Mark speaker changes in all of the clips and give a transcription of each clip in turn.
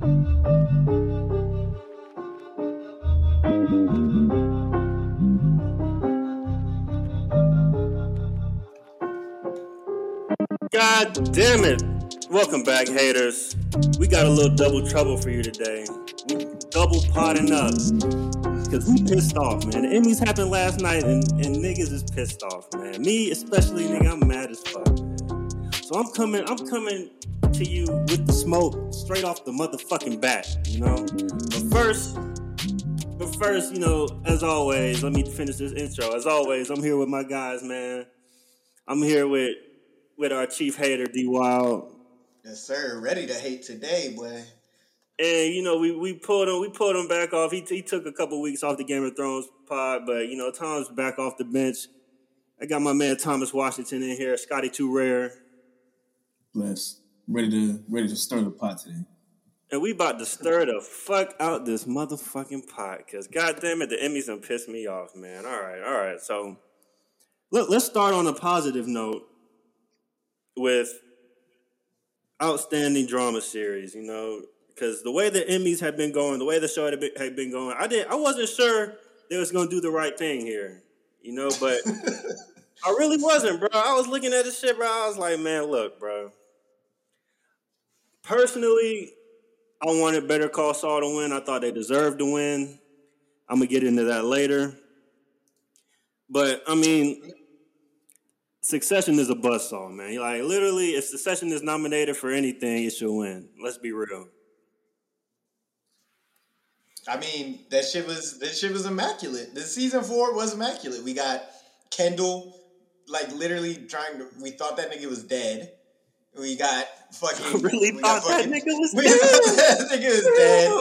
Speaker 1: God damn it. Welcome back, haters. We got a little double trouble for you today. We double potting up. Cause we pissed off, man. The Emmys happened last night and, and niggas is pissed off, man. Me especially, nigga, I'm mad as fuck, man. So I'm coming, I'm coming to you with the smoke straight off the motherfucking bat, you know? But first, but first, you know, as always, let me finish this intro. As always, I'm here with my guys, man. I'm here with with our chief hater, D Wild.
Speaker 2: Yes, sir. Ready to hate today, boy.
Speaker 1: And you know, we, we pulled him we pulled him back off. He, he took a couple weeks off the Game of Thrones pod, but you know, Tom's back off the bench. I got my man Thomas Washington in here, Scotty Too Rare.
Speaker 3: Bless. Ready to ready to stir the pot today.
Speaker 1: And we about to stir the fuck out this motherfucking pot. Cause goddamn it, the Emmys done pissed me off, man. All right, all right. So look, let's start on a positive note with outstanding drama series, you know, because the way the Emmys had been going, the way the show had been, had been going, I did I wasn't sure they was gonna do the right thing here, you know, but I really wasn't, bro. I was looking at this shit, bro. I was like, man, look, bro. Personally, I wanted Better Call Saul to win. I thought they deserved to win. I'm gonna get into that later. But I mean, Succession is a buzzsaw, man. Like literally, if Succession is nominated for anything, it should win. Let's be real.
Speaker 2: I mean, that shit was that shit was immaculate. The season four was immaculate. We got Kendall, like literally trying to. We thought that nigga was dead. We got fucking.
Speaker 1: really
Speaker 2: we
Speaker 1: thought
Speaker 2: got
Speaker 1: that nigga was
Speaker 2: we
Speaker 1: dead.
Speaker 2: that nigga was dead.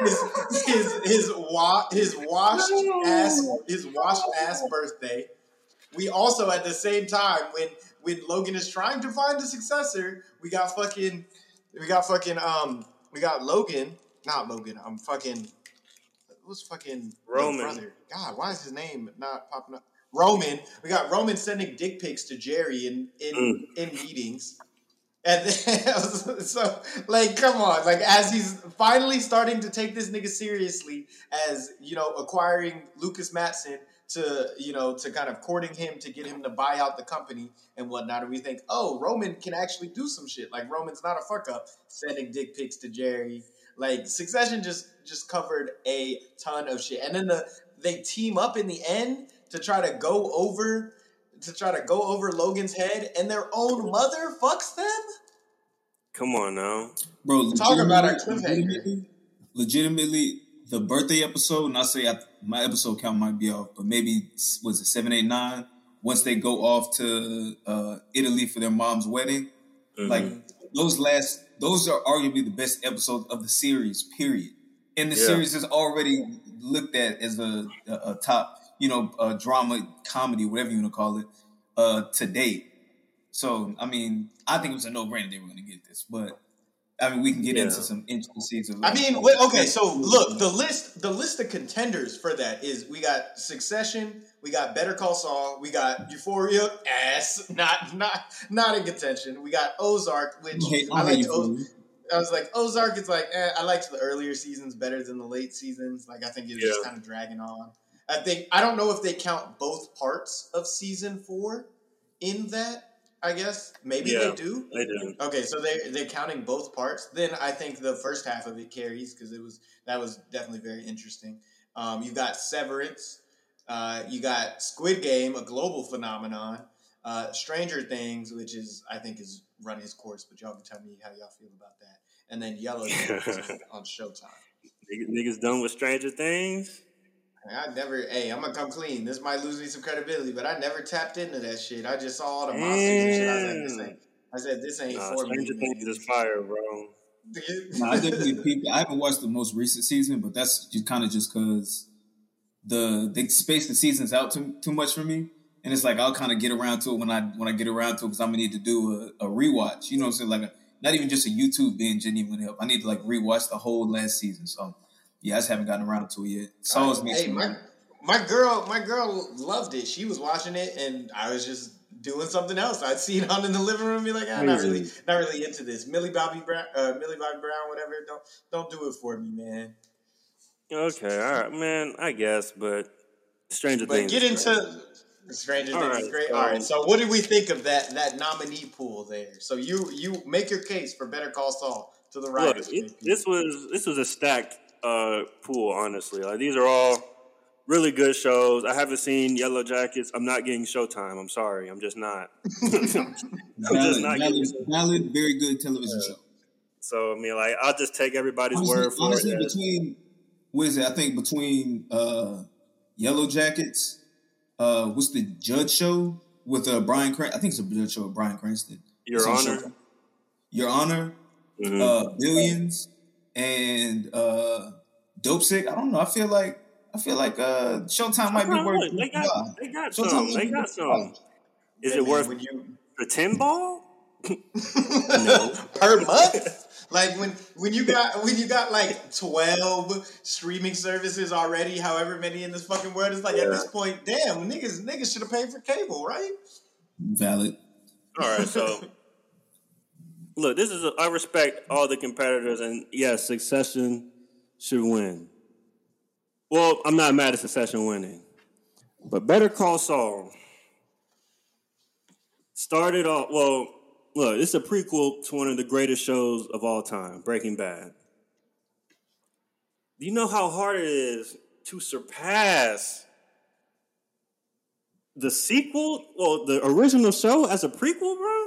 Speaker 2: His his his, wa- his washed ass his washed ass birthday. We also at the same time when when Logan is trying to find a successor, we got fucking we got fucking um we got Logan, not Logan. I'm fucking what's fucking
Speaker 1: Roman.
Speaker 2: brother? God, why is his name not popping up? Roman. We got Roman sending dick pics to Gerri in in
Speaker 1: Mm.
Speaker 2: in meetings. And so, like, come on, like, as he's finally starting to take this nigga seriously, as you know, acquiring Lukas Matsson to, you know, to kind of courting him to get him to buy out the company and whatnot, and we think, oh, Roman can actually do some shit. Like, Roman's not a fuck up, sending dick pics to Gerri. Like, Succession just just covered a ton of shit, and then the they team up in the end to try to go over to try to go over Logan's head, and their own mother fucks them.
Speaker 1: Come on now.
Speaker 3: Bro,
Speaker 2: Talk about a
Speaker 3: legitimately-
Speaker 2: cliffhanger.
Speaker 3: legitimately, legitimately, the birthday episode, and I say I, my episode count might be off, but maybe was it seven, eight, nine? Once they go off to uh, Italy for their mom's wedding, like those last, those are arguably the best episodes of the series. Period. And the
Speaker 1: Yeah.
Speaker 3: series is already looked at as a, a, a top, you know, uh drama, comedy, whatever you want to call it, uh, to date. So, I mean, I think it was a no brainer they were going to get this, but I mean, we can get
Speaker 1: Yeah.
Speaker 3: into some intricacies of.
Speaker 2: I mean, wait, okay, so look, the list the list of contenders for that is we got Succession, we got Better Call Saul, we got Euphoria, ass, not not not in contention. We got Ozark, which
Speaker 3: Okay,
Speaker 2: I
Speaker 3: I
Speaker 2: liked.
Speaker 3: hate you,
Speaker 2: Oz-
Speaker 3: fool.
Speaker 2: I was like Ozark. It's like eh, I liked the earlier seasons better than the late seasons. Like I think it's just kind of dragging on. I think I don't know if they count both parts of season four in that. I guess maybe
Speaker 1: Yeah.
Speaker 2: they do.
Speaker 1: They did.
Speaker 2: Okay, so they they're counting both parts. Then I think the first half of it carries because it was that was definitely very interesting. Um, you got Severance, uh, you got Squid Game, a global phenomenon. Uh, Stranger Things, which is I think is run his course, but y'all can tell me how y'all feel about that. And then Yellow on, Showtime.
Speaker 1: Niggas done with Stranger Things.
Speaker 2: I never, hey, I'm gonna come clean. This might lose me some credibility, but I never tapped into that shit. I just saw all the monsters and shit. I was like, this ain't. I said, this ain't
Speaker 1: Nah,
Speaker 2: for me.
Speaker 1: Stranger Things
Speaker 2: nigga.
Speaker 1: is fire, bro.
Speaker 3: No, I definitely peeped. I haven't watched the most recent season, but that's just kind of just because the they space the seasons out too too much for me, and it's like I'll kind of get around to it when I when I get around to it because I'm gonna need to do a, a rewatch. You know what I'm saying? Like a, not even just a YouTube binge and even help. I need to like rewatch the whole last season. So yeah, I just haven't gotten around to it yet. Saul's me.
Speaker 2: Hey, my, my girl, my girl loved it. She was watching it, and I was just doing something else. I'd see it on in the living room, and be like, I'm not really, not really into this. Millie Bobby Brown, uh, Millie Bobby Brown, whatever. Don't, don't do it for me, man.
Speaker 1: Okay, all right, man. I guess, but Stranger
Speaker 2: But
Speaker 1: Things.
Speaker 2: get
Speaker 1: is great.
Speaker 2: into Stranger
Speaker 1: All
Speaker 2: Things.
Speaker 1: right,
Speaker 2: is great.
Speaker 1: so-
Speaker 2: All right. So, what did we think of that that nominee pool there? So you you make your case for Better Call Saul to the
Speaker 1: Look,
Speaker 2: writers.
Speaker 1: it, this was this was a stacked uh, pool. Honestly, like these are all really good shows. I haven't seen Yellow Jackets. I'm not getting Showtime. I'm sorry. I'm just not. just
Speaker 3: Valid,
Speaker 1: not
Speaker 3: valid, valid, very good television show.
Speaker 1: so I mean, like I'll just take everybody's
Speaker 3: Honestly,
Speaker 1: word for
Speaker 3: honestly
Speaker 1: it.
Speaker 3: between what is it? I think between uh, Yellow Jackets, uh, what's the Judge show with uh, Brian? Cran- I think it's a Judge show with Bryan Cranston.
Speaker 1: Your Honor.
Speaker 3: Your Honor,
Speaker 1: Mhm.
Speaker 3: uh, Billions, and uh, Dopesick. I don't know. I feel like I feel like uh, Showtime might be worth.
Speaker 1: look, they got
Speaker 3: Yeah.
Speaker 1: they got
Speaker 3: Showtime
Speaker 1: some. They got
Speaker 3: worth-
Speaker 1: some. Is
Speaker 2: Yeah,
Speaker 1: it
Speaker 2: man,
Speaker 1: worth
Speaker 2: when you
Speaker 1: the ten ball?
Speaker 2: no, per month? Like when when you got when you got like twelve streaming services already, however many in this fucking world, it's like at this point, damn niggas niggas should have paid for cable, right?
Speaker 3: Valid.
Speaker 1: All right, so look, this is a, I respect all the competitors, and yes, Succession should win. Well, I'm not mad at Succession winning, but Better Call Saul started off. Well, look, it's a prequel to one of the greatest shows of all time, Breaking Bad. Do you know how hard it is to surpass the sequel, well, the original show as a prequel, bro?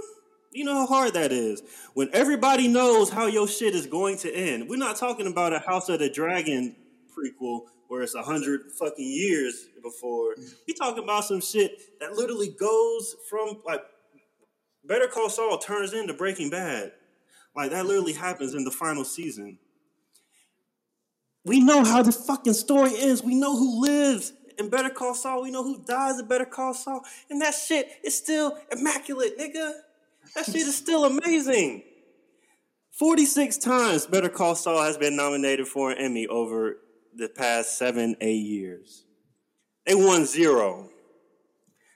Speaker 1: You know how hard that is. When everybody knows how your shit is going to end. We're not talking about a House of the Dragon prequel where it's a hundred fucking years before. We're talking about some shit that literally goes from like Better Call Saul turns into Breaking Bad. Like that literally happens in the final season. We know how the fucking story ends. We know who lives in Better Call Saul. We know who dies in Better Call Saul. And that shit is still immaculate, nigga. That shit is still amazing. 46 times Better Call Saul has been nominated for an Emmy over the past seven, eight years. They won zero.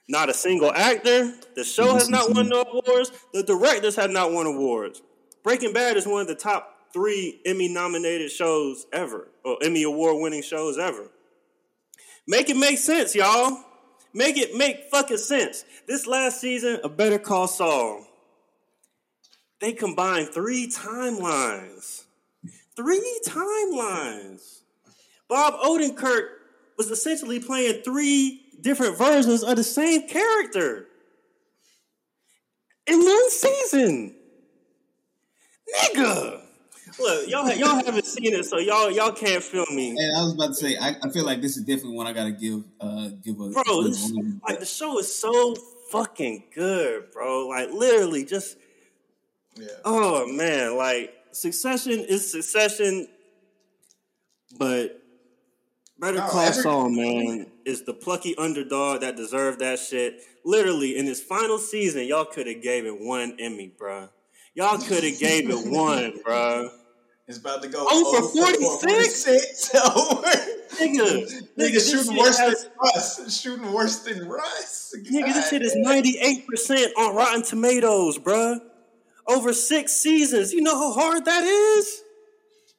Speaker 1: Not a single actor. The show has not won no awards. The directors have not won awards. Breaking Bad is one of the top three Emmy nominated shows ever, or Emmy award winning shows ever. Make it make sense, y'all. Make it make fucking sense. This last season of Better Call Saul, they combined three timelines. Three timelines. Bob Odenkirk was essentially playing three different versions of the same character in one season. Nigga. Look, y'all y'all haven't seen it, so y'all y'all can't feel me.
Speaker 3: And I was about to say, I, I feel like this is definitely one I gotta give uh give a
Speaker 1: Bro,
Speaker 3: give
Speaker 1: this,
Speaker 3: a-
Speaker 1: like the show is so fucking good, bro. Like literally just
Speaker 2: Yeah.
Speaker 1: Oh man, like Succession is Succession, but Better
Speaker 2: No,
Speaker 1: Call
Speaker 2: every-
Speaker 1: Saul, man, is the plucky underdog that deserved that shit. Literally, in his final season, y'all could have gave it one Emmy, bro. Y'all could have gave it one, bro.
Speaker 2: It's about to go
Speaker 1: Oh, for
Speaker 2: 46?
Speaker 1: 46?
Speaker 2: Over.
Speaker 1: Nigga,
Speaker 2: Nigga shooting worse
Speaker 1: has-
Speaker 2: than Russ. Shooting worse than Russ.
Speaker 1: Nigga, this shit is ninety eight percent on Rotten Tomatoes, bruh. Over six seasons, you know how hard that is.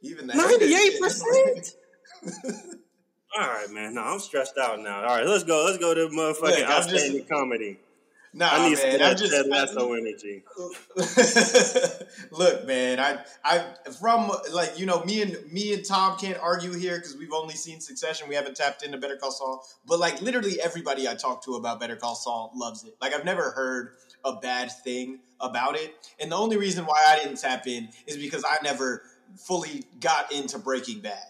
Speaker 2: Even
Speaker 1: Ninety-eight percent. All right, man. No, I'm stressed out now. All right, let's go. Let's go to motherfucking
Speaker 2: Look,
Speaker 1: outstanding
Speaker 2: just-
Speaker 1: comedy.
Speaker 2: Nah,
Speaker 1: I need
Speaker 2: man.
Speaker 1: that
Speaker 2: just
Speaker 1: Ted Lasso energy.
Speaker 2: Look, man, I I from like you know me and me and Tom can't argue here because we've only seen Succession. We haven't tapped into Better Call Saul, but like literally everybody I talk to about Better Call Saul loves it. Like I've never heard a bad thing about it, and the only reason why I didn't tap in is because I never fully got into Breaking Bad.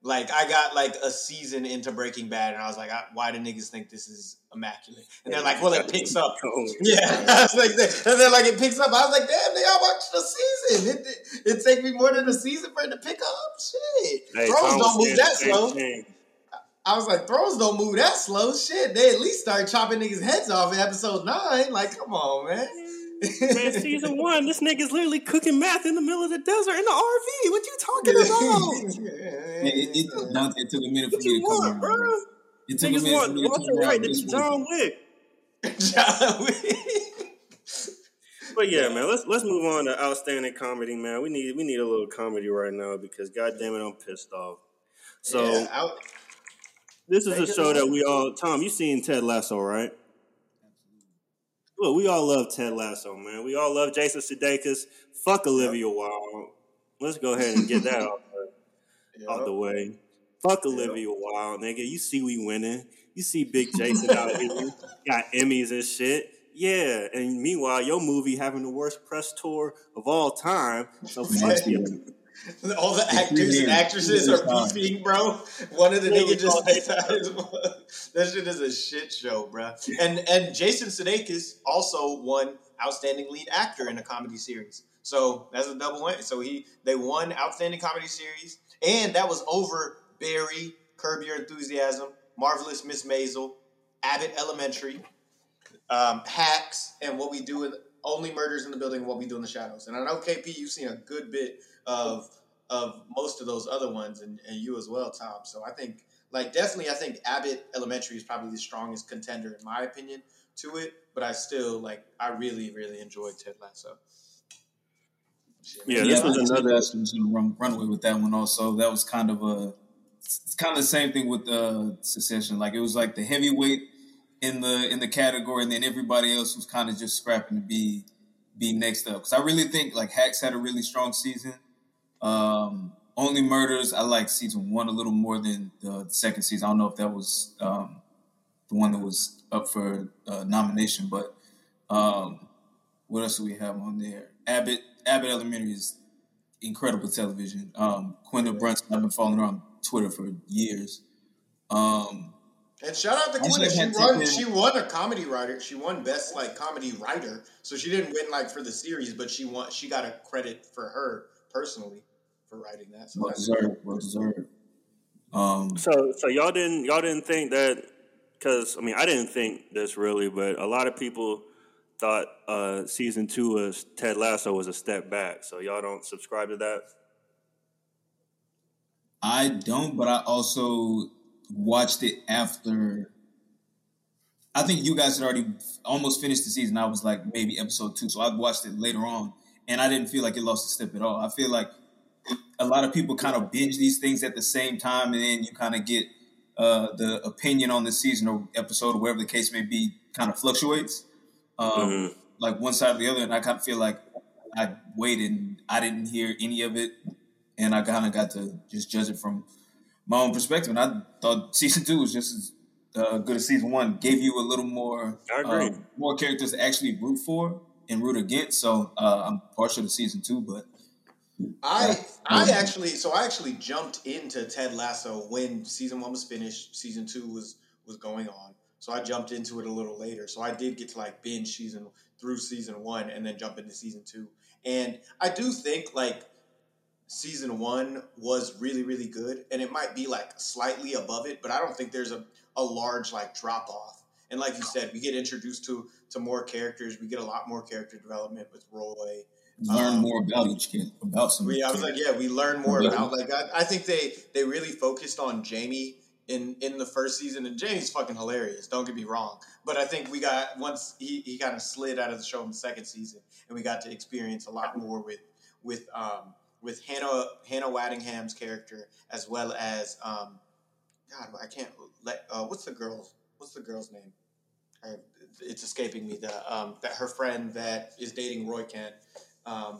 Speaker 2: Like I got like a season into Breaking Bad, and I was like, I, why do niggas think this is immaculate? And they're like, well, it picks up. Yeah, I was like, that. and then like it picks up. I was like, damn, they all watched the season. It, it, it take me more than a season for it to pick up. Shit,
Speaker 1: Hey, Thrones
Speaker 2: don't move that slow.
Speaker 1: thing.
Speaker 2: I was like, Thrones don't move that slow. Shit, they at least start chopping niggas' heads off in episode nine. Like, come on, man.
Speaker 1: Man, season one, this nigga's literally cooking meth in the middle of the desert in the RV. What you talking about?
Speaker 3: Yeah, it, it, Dante, it took a minute for
Speaker 1: what
Speaker 3: me
Speaker 1: you
Speaker 3: to come
Speaker 1: want,
Speaker 3: around.
Speaker 1: bro?
Speaker 3: It took a
Speaker 1: Niggas
Speaker 3: minute for
Speaker 1: want
Speaker 3: me to
Speaker 1: Walter
Speaker 3: come around.
Speaker 1: White
Speaker 3: This
Speaker 1: be John Wick.
Speaker 2: John Wick.
Speaker 1: But yeah, man, let's let's move on to outstanding comedy, man. We need we need a little comedy right now because goddamn it, I'm pissed off. So
Speaker 2: Yeah, I-
Speaker 1: this is a show that we all Tom, you seen Ted Lasso, right? Look, we all love Ted Lasso, man. We all love Jason Sudeikis. Fuck Olivia Wilde. Let's go ahead and get that out, the, out the way. Fuck Olivia Wilde, nigga. You see we winning. You see Big Jason out here. Got Emmys and shit. Yeah, and meanwhile, your movie having the worst press tour of all time. So fuck you.
Speaker 2: All the actors and actresses are
Speaker 3: years
Speaker 2: beefing, bro. One of the
Speaker 1: Literally
Speaker 2: niggas just
Speaker 1: all
Speaker 2: that shit is a shit show, bro. And and Jason Sudeikis also won outstanding lead actor in a comedy series. So that's a double win. So he they won outstanding comedy series, and that was over Barry, Curb Your Enthusiasm, Marvelous Miss Maisel, Abbott Elementary, um, Hacks, and What We Do in Only Murders in the Building, and What We Do in the Shadows. And I know KP, you've seen a good bit of of most of those other ones, and, and you as well, Tom. So I think, like, definitely, I think Abbott Elementary is probably the strongest contender in my opinion to it. But I still like, I really, really enjoyed Ted Lasso.
Speaker 1: Yeah,
Speaker 3: Yeah,
Speaker 1: this was another-
Speaker 3: That's gonna run runaway with that one. Also, that was kind of a. It's kind of the same thing with uh, Succession. Like it was like the heavyweight in the in the category, and then everybody else was kind of just scrapping to be be next up. Because I really think like Hacks had a really strong season. Um, Only Murders, I like season one a little more than the second season. I don't know if that was um, the one that was up for uh, nomination, but um, what else do we have on there? Abbott Abbott Elementary is incredible television. Um, Quinta Brunson, I've been following her on Twitter for years. Um,
Speaker 2: And shout out to
Speaker 3: I
Speaker 2: Quinta. She won.
Speaker 3: taken-
Speaker 2: She won a comedy writer. She won best like comedy writer. So she didn't win like for the series, but she won. She got a credit for her personally for writing that. So
Speaker 3: well
Speaker 2: that's
Speaker 3: deserved, well deserved. Um,
Speaker 1: So, so y'all didn't y'all didn't think that because I mean I didn't think this really, but a lot of people thought uh, season two of Ted Lasso was a step back. So y'all don't subscribe to that.
Speaker 3: I don't, but I also watched it after. I think you guys had already almost finished the season. I was like maybe episode two, so I watched it later on, and I didn't feel like it lost a step at all. I feel like a lot of people kind of binge these things at the same time, and then you kind of get uh, the opinion on the season or episode or whatever the case may be kind of fluctuates, um,
Speaker 1: Mhm.
Speaker 3: like one side or the other. And I kind of feel like I waited and I didn't hear any of it, and I kind of got to just judge it from my own perspective. And I thought season two was just as uh, good as season one. Gave you a little more,
Speaker 1: I agree.
Speaker 3: um, more characters to actually root for and root against. So uh, I'm partial to season two, but
Speaker 2: I I actually so I actually jumped into Ted Lasso when season one was finished. Season two was was going on, so I jumped into it a little later. So I did get to like binge season through season one and then jump into season two. And I do think like season one was really really good, and it might be like slightly above it, but I don't think there's a a large like drop off. And like you said, we get introduced to to more characters. We get a lot more character development with Roy.
Speaker 3: learn
Speaker 2: Um,
Speaker 3: more about each kid, about some.
Speaker 2: We, I was like, yeah, we learn more
Speaker 3: Yeah.
Speaker 2: about like I, I think they they really focused on Jamie in in the first season, and Jamie's fucking hilarious. Don't get me wrong, but I think we got once he, he kind of slid out of the show in the second season, and we got to experience a lot more with with um with Hannah Hannah Waddingham's character as well as um God I can't let uh, what's the girl's what's the girl's name? I, it's escaping me. The um that her friend that is dating Roy Kent. Um,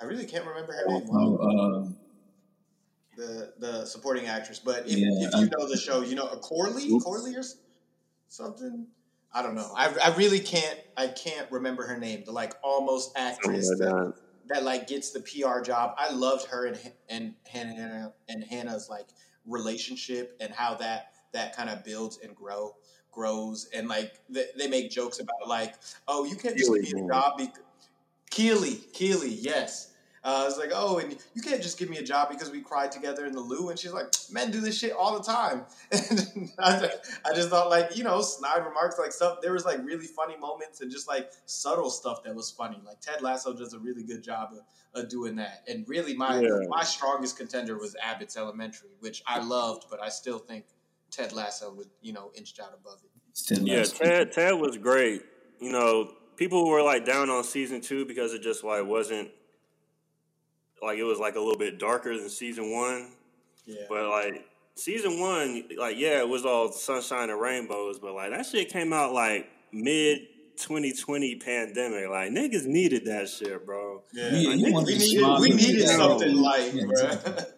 Speaker 2: I really can't remember her name.
Speaker 3: Oh, uh,
Speaker 2: The the supporting actress, but if,
Speaker 3: Yeah,
Speaker 2: if you know the show, you know a Corley,
Speaker 1: Oops.
Speaker 2: Corley or something. I don't know. I, I really can't. I can't remember her name. The like almost actress
Speaker 1: Something like
Speaker 2: that, like gets the PR job. I loved her and and Hannah and Hannah's like relationship and how that that kind of builds and grow grows and like they, they make jokes about like oh you can't just Keeley, a job because Keeley Keeley yes. Uh, I was like, oh, and you can't just give me a job because we cried together in the loo. And she's like, men do this shit all the time. And I, I just thought, like, you know, snide remarks, like stuff. There was like really funny moments and just like subtle stuff that was funny. Like Ted Lasso does a really good job of, of doing that. And really, my
Speaker 1: Yeah.
Speaker 2: my strongest contender was Abbott's Elementary, which I loved, but I still think Ted Lasso would, you know, inched out above it.
Speaker 3: Ted
Speaker 1: Yeah, Ted Ted was great. You know, people were like down on season two because it just like wasn't like it was like a little bit darker than season one.
Speaker 2: Yeah.
Speaker 1: But like season one, like yeah, it was all sunshine and rainbows, but like that shit came out like mid 2020 pandemic. Like niggas needed that shit, bro.
Speaker 2: Yeah,
Speaker 3: Yeah, you
Speaker 2: we,
Speaker 3: wanted
Speaker 2: needed, we needed
Speaker 3: needed
Speaker 2: something like,
Speaker 3: Yeah,
Speaker 2: bro.
Speaker 3: exactly.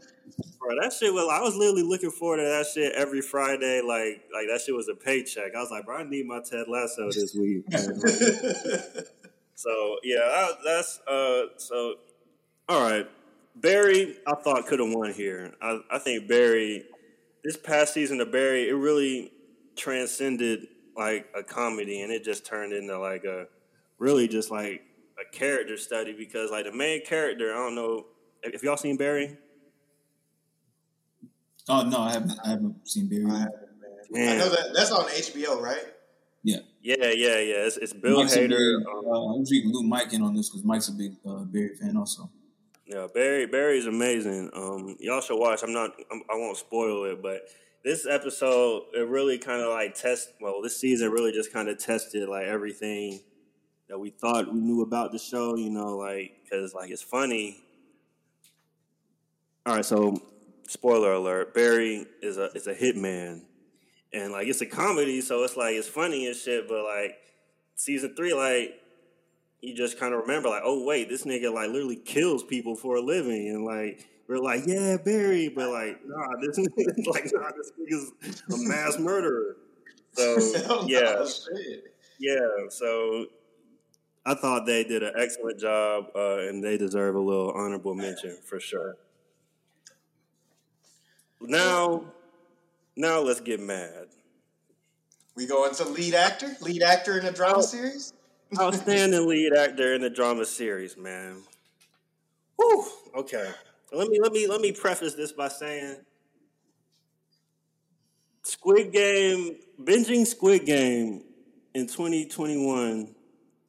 Speaker 1: Bro, that shit was I was literally looking forward to that shit every Friday. Like like that shit was a paycheck. I was like, bro, I need my Ted Lasso this week. So yeah, I, that's uh. So all right, Barry. I thought could have won here. I, I think Barry. This past season of Barry, it really transcended like a comedy, and it just turned into like a really just like a character study because like the main character. I don't know if y'all seen Barry.
Speaker 3: Oh no, I haven't. I haven't seen Barry.
Speaker 2: I haven't, man.
Speaker 1: Man.
Speaker 2: I know that that's on HBO, right?
Speaker 3: Yeah,
Speaker 1: Yeah, yeah, yeah. It's, it's Bill
Speaker 3: Mike's a big,
Speaker 1: Hader.
Speaker 3: uh,
Speaker 1: Um,
Speaker 3: I was reading Luke Mike in on this because Mike's a big uh, Barry fan also.
Speaker 1: Yeah, Barry Barry's amazing. Um, y'all should watch. I'm not. I'm, I won't spoil it, but this episode it really kind of like test. Well, this season really just kind of tested like everything that we thought we knew about the show. You know, like because like it's funny. All right, so spoiler alert: Barry is a is a hitman, and like it's a comedy, so it's like it's funny and shit. But like season three, like you just kind of remember like, oh wait, this nigga like literally kills people for a living, and like we're like, yeah, Barry, but like, nah, this nigga, like, nah, this nigga's a mass murderer. So yeah,
Speaker 2: Oh,
Speaker 1: yeah. So I thought they did an excellent job, uh, and they deserve a little honorable mention for sure. Now, now let's get mad.
Speaker 2: We go into lead actor, lead actor in a drama
Speaker 1: Oh.
Speaker 2: series.
Speaker 1: Outstanding lead actor in the drama series, man. Whew. Okay. Let me let me let me preface this by saying Squid Game, binging Squid Game in 2021,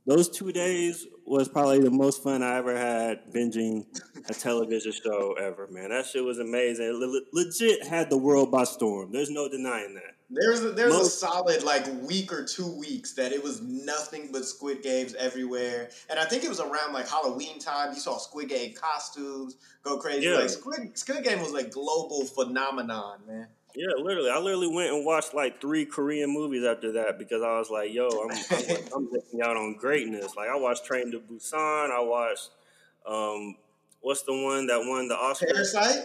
Speaker 1: those two days was probably the most fun I ever had binging a television show ever, man. That shit was amazing. Le- legit had the world by storm. There's no denying that.
Speaker 2: There's a, there's a solid like week or two weeks that it was nothing but Squid Games everywhere, and I think it was around like Halloween time. You saw Squid Game costumes go crazy.
Speaker 1: Yeah.
Speaker 2: Like Squid Squid Game was like global phenomenon, man.
Speaker 1: Yeah, literally. I literally went and watched like three Korean movies after that because I was like, "Yo, I'm I'm, I'm missing out on greatness." Like I watched Train to Busan. I watched um, what's the one that won the Oscar?
Speaker 2: Parasite,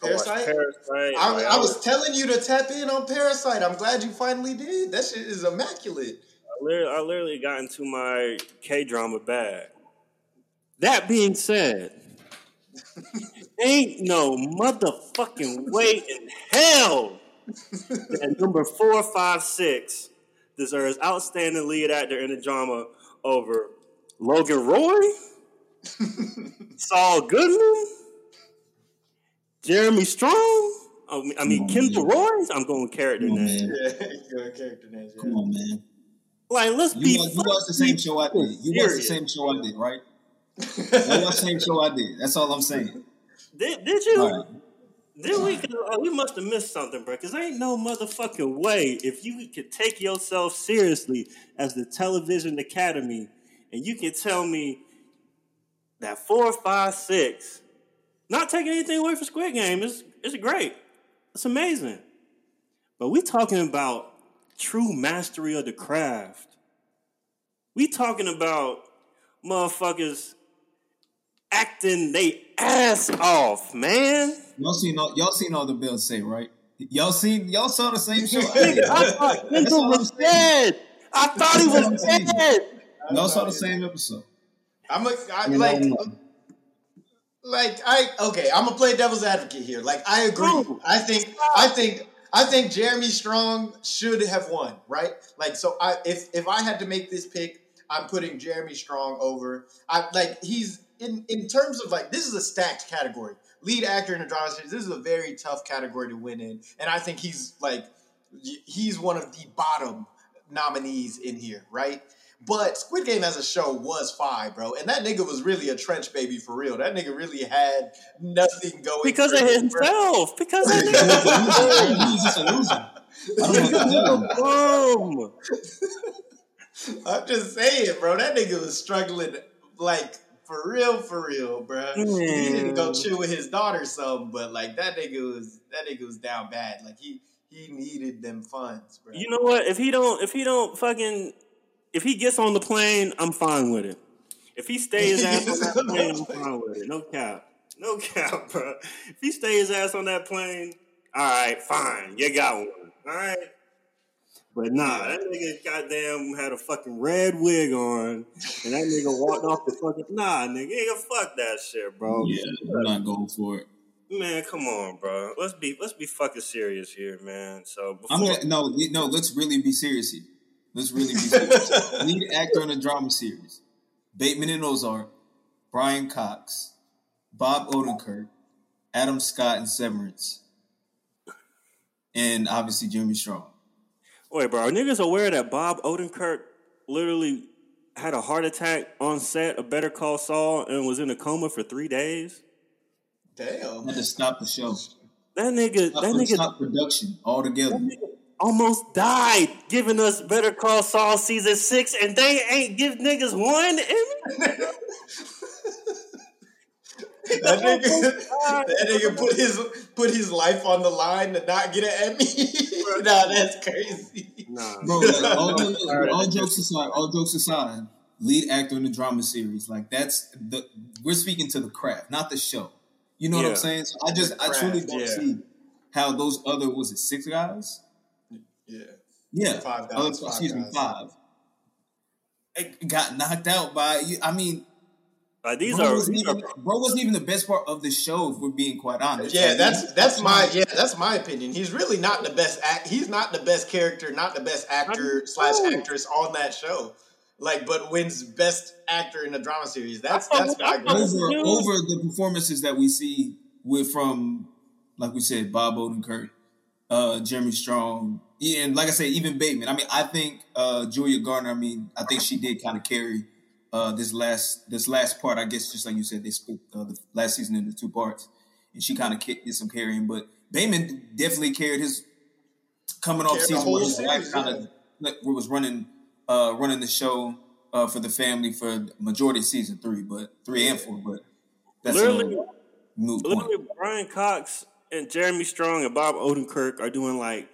Speaker 2: Parasite.
Speaker 1: Parasite.
Speaker 2: I,
Speaker 1: Like,
Speaker 2: I was telling you to tap in on Parasite. I'm glad you finally did. That shit is immaculate.
Speaker 1: I literally, I literally got into my K drama bag. That being said, ain't no motherfucking way in hell that number four, five, six deserves outstanding lead actor in a drama over Logan Roy, Saul Goodman, Jeremy Strong. I mean, I mean
Speaker 3: on,
Speaker 1: Kendall
Speaker 3: man.
Speaker 1: Roy. I'm going character
Speaker 3: Come on,
Speaker 1: name.
Speaker 2: Yeah, character names. Yeah.
Speaker 3: Come on, man.
Speaker 1: Like, let's be.
Speaker 3: You, watch, you watch the same show I did. You watch the same show I did, right? You watch the same show I did. That's all I'm saying.
Speaker 1: Did, did you?
Speaker 3: All right.
Speaker 1: Did we? 'cause, uh, we must have missed something, bro. Because ain't no motherfucking way if you could take yourself seriously as the Television Academy, and you can tell me that four, five, six, not taking anything away from Squid Game, It's is great. It's amazing. But we talking about true mastery of the craft. We talking about motherfuckers acting they ass off, man.
Speaker 3: Y'all seen all, y'all seen all the bills say, right? Y'all seen y'all saw the same show. I
Speaker 1: Nigga,
Speaker 3: did,
Speaker 1: I
Speaker 3: right?
Speaker 1: thought
Speaker 3: That's
Speaker 1: Kendall was dead. I thought he
Speaker 3: That's all I'm
Speaker 1: was dead.
Speaker 3: Y'all saw the same episode.
Speaker 2: I'm a, I,
Speaker 3: You
Speaker 2: like,
Speaker 3: know,
Speaker 2: like I okay. I'm gonna play devil's advocate here. Like I agree.
Speaker 1: No.
Speaker 2: I think I think I think Jeremy Strong should have won. Right. Like so. I if if I had to make this pick, I'm putting Jeremy Strong over. I like he's in in terms of like this is a stacked category. Lead actor in a drama series. This is a very tough category to win in, and I think he's like he's one of the bottom nominees in here. Right. But Squid Game as a show was fire, bro. And that nigga was really a trench baby for real. That nigga really had nothing going
Speaker 1: Because of
Speaker 2: him, bro.
Speaker 1: himself. Because of
Speaker 3: He was. He was just a loser. I don't know what to tell him.
Speaker 1: Boom.
Speaker 2: I'm just saying, bro. That nigga was struggling like for real, for real, bro. He didn't go hmm.
Speaker 1: Man.
Speaker 2: chill with his daughter, or something. But like that nigga was that nigga was down bad. Like he he needed them funds, bro.
Speaker 1: You know what? If he don't, if he don't fucking, if he gets on the plane, I'm fine with it. If he stays ass on that plane, I'm fine with it. No cap, no cap, bro. If he stays ass on that plane, all right, fine, you got one, all right. But nah, that nigga goddamn had a fucking red wig on, and that nigga walked off the fucking nah, nigga, nigga, fuck that shit, bro.
Speaker 3: Yeah, I'm not going for it.
Speaker 1: Man, come on, bro. Let's be let's be fucking serious here, man. So before,
Speaker 3: I'm gonna, no, no. Let's really be serious here. Let's really be serious. Lead actor in a drama series: Bateman and Ozark, Brian Cox, Bob Odenkirk, Adam Scott and Severance, and obviously Jimmy Strong.
Speaker 1: Wait, bro, are niggas aware that Bob Odenkirk literally had a heart attack on set of Better Call Saul and was in a coma for three days?
Speaker 2: Damn.
Speaker 3: Had to stop the show.
Speaker 1: That nigga,
Speaker 3: Stop,
Speaker 1: that nigga,
Speaker 3: stop production altogether.
Speaker 1: that nigga almost died giving us Better Call Saul season six, and they ain't give niggas one. Emmy?
Speaker 2: That nigga, that nigga put his put his life on the line to not get an Emmy. nah, that's crazy.
Speaker 1: Nah,
Speaker 3: Bro, like, all, all, all jokes aside, all jokes aside, lead actor in the drama series, like that's the we're speaking to the craft, not the show. You know what I'm saying? So I just I truly don't
Speaker 2: yeah.
Speaker 3: see how those other was it six guys?
Speaker 2: Yeah.
Speaker 3: Yeah,
Speaker 2: Five guys,
Speaker 3: other-
Speaker 2: five
Speaker 3: excuse me,
Speaker 2: guys.
Speaker 3: five. It got knocked out by. you. I mean,
Speaker 1: like these
Speaker 3: bro,
Speaker 1: are,
Speaker 3: wasn't
Speaker 1: these are
Speaker 3: even, bro wasn't even the best part of the show. If we're being quite honest,
Speaker 2: Yeah,
Speaker 3: Like,
Speaker 2: that's that's my yeah, that's my opinion. He's really not the best act. He's not the best character, not the best actor slash actress on that show. Like, but wins best actor in a drama series. That's
Speaker 1: I
Speaker 2: that's
Speaker 1: thought- I
Speaker 2: my
Speaker 3: over over the performances that we see with from like we said Bob Odenkirk, uh, Jeremy Strong, yeah, and like I said, even Bateman. I mean, I think uh, Julia Garner. I mean, I think she did kind of carry uh, this last this last part. I guess just like you said, they split uh, the last season into two parts, and she kind of did some carrying. But Bateman definitely carried his coming off season
Speaker 2: whole
Speaker 3: where his wife kind of was running uh, running the show uh, for the family for majority of season three, but three and four. But that's
Speaker 1: Literally-
Speaker 3: a moot point.
Speaker 1: Literally, Brian Cox and Jeremy Strong and Bob Odenkirk are doing like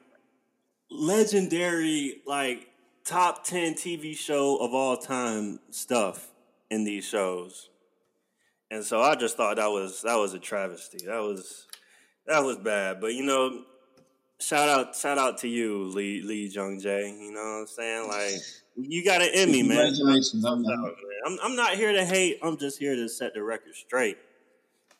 Speaker 1: legendary, like top ten TV show of all time stuff in these shows, and so I just thought that was that was a travesty. That was that was bad. But you know, shout out shout out to you, Lee Lee Jung Jae. You know what I'm saying? Like you got an Emmy, man.
Speaker 3: Congratulations! I'm,
Speaker 1: No, man. I'm, I'm not here to hate. I'm just here to set the record straight.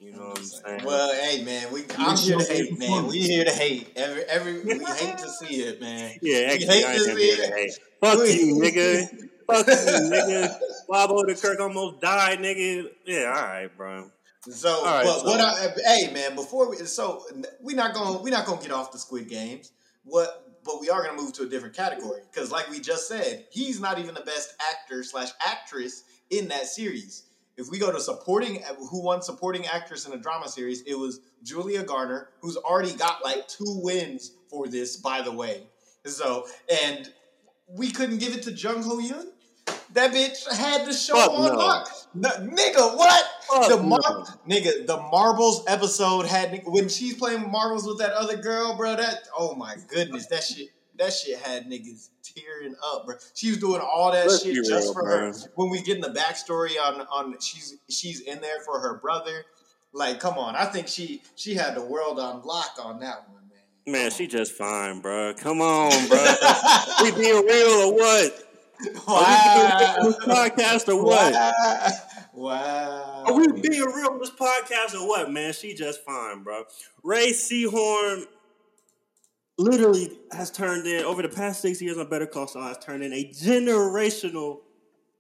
Speaker 1: You know what I'm mm-hmm. saying?
Speaker 2: Well, hey man, we I'm here to hate, man. We here to hate. Every every we hate to see it, man.
Speaker 1: yeah,
Speaker 2: we hate
Speaker 1: I
Speaker 2: to see
Speaker 1: here to
Speaker 2: it.
Speaker 1: hate. Fuck you, nigga. Fuck you, nigga. Bob Odenkirk almost died, nigga. Yeah, all right, bro.
Speaker 2: So,
Speaker 1: right,
Speaker 2: but
Speaker 1: so-
Speaker 2: what I hey man, before we so we not gonna we not gonna get off the Squid Games. What? But we are gonna move to a different category because, like we just said, he's not even the best actor slash actress in that series. If we go to supporting, who won supporting actress in a drama series, it was Julia Garner, who's already got like two wins for this, by the way. So, and we couldn't give it to Jung Ho Yeon. That bitch had the show
Speaker 1: Fuck
Speaker 2: on
Speaker 1: no.
Speaker 2: lock. No, nigga, what?
Speaker 1: Fuck
Speaker 2: the mar-
Speaker 1: no.
Speaker 2: nigga, the marbles episode had when she's playing marbles with that other girl, bro. That oh my goodness, that shit, that shit had niggas tearing up, bro. She was doing all that
Speaker 1: Let's
Speaker 2: shit just
Speaker 1: real,
Speaker 2: for
Speaker 1: bro.
Speaker 2: her. When we get in the backstory on on she's she's in there for her brother. Like, come on, I think she she had the world on lock on that one, man.
Speaker 1: Man, she just fine, bro. Come on, bro. we being real or what? Are we being real on this podcast or what?
Speaker 2: Wow. Wow.
Speaker 1: Are we being real on this podcast or what, man? She just fine, bro. Rhea Seehorn literally has turned in over the past six years on Better Call Saul has turned in a generational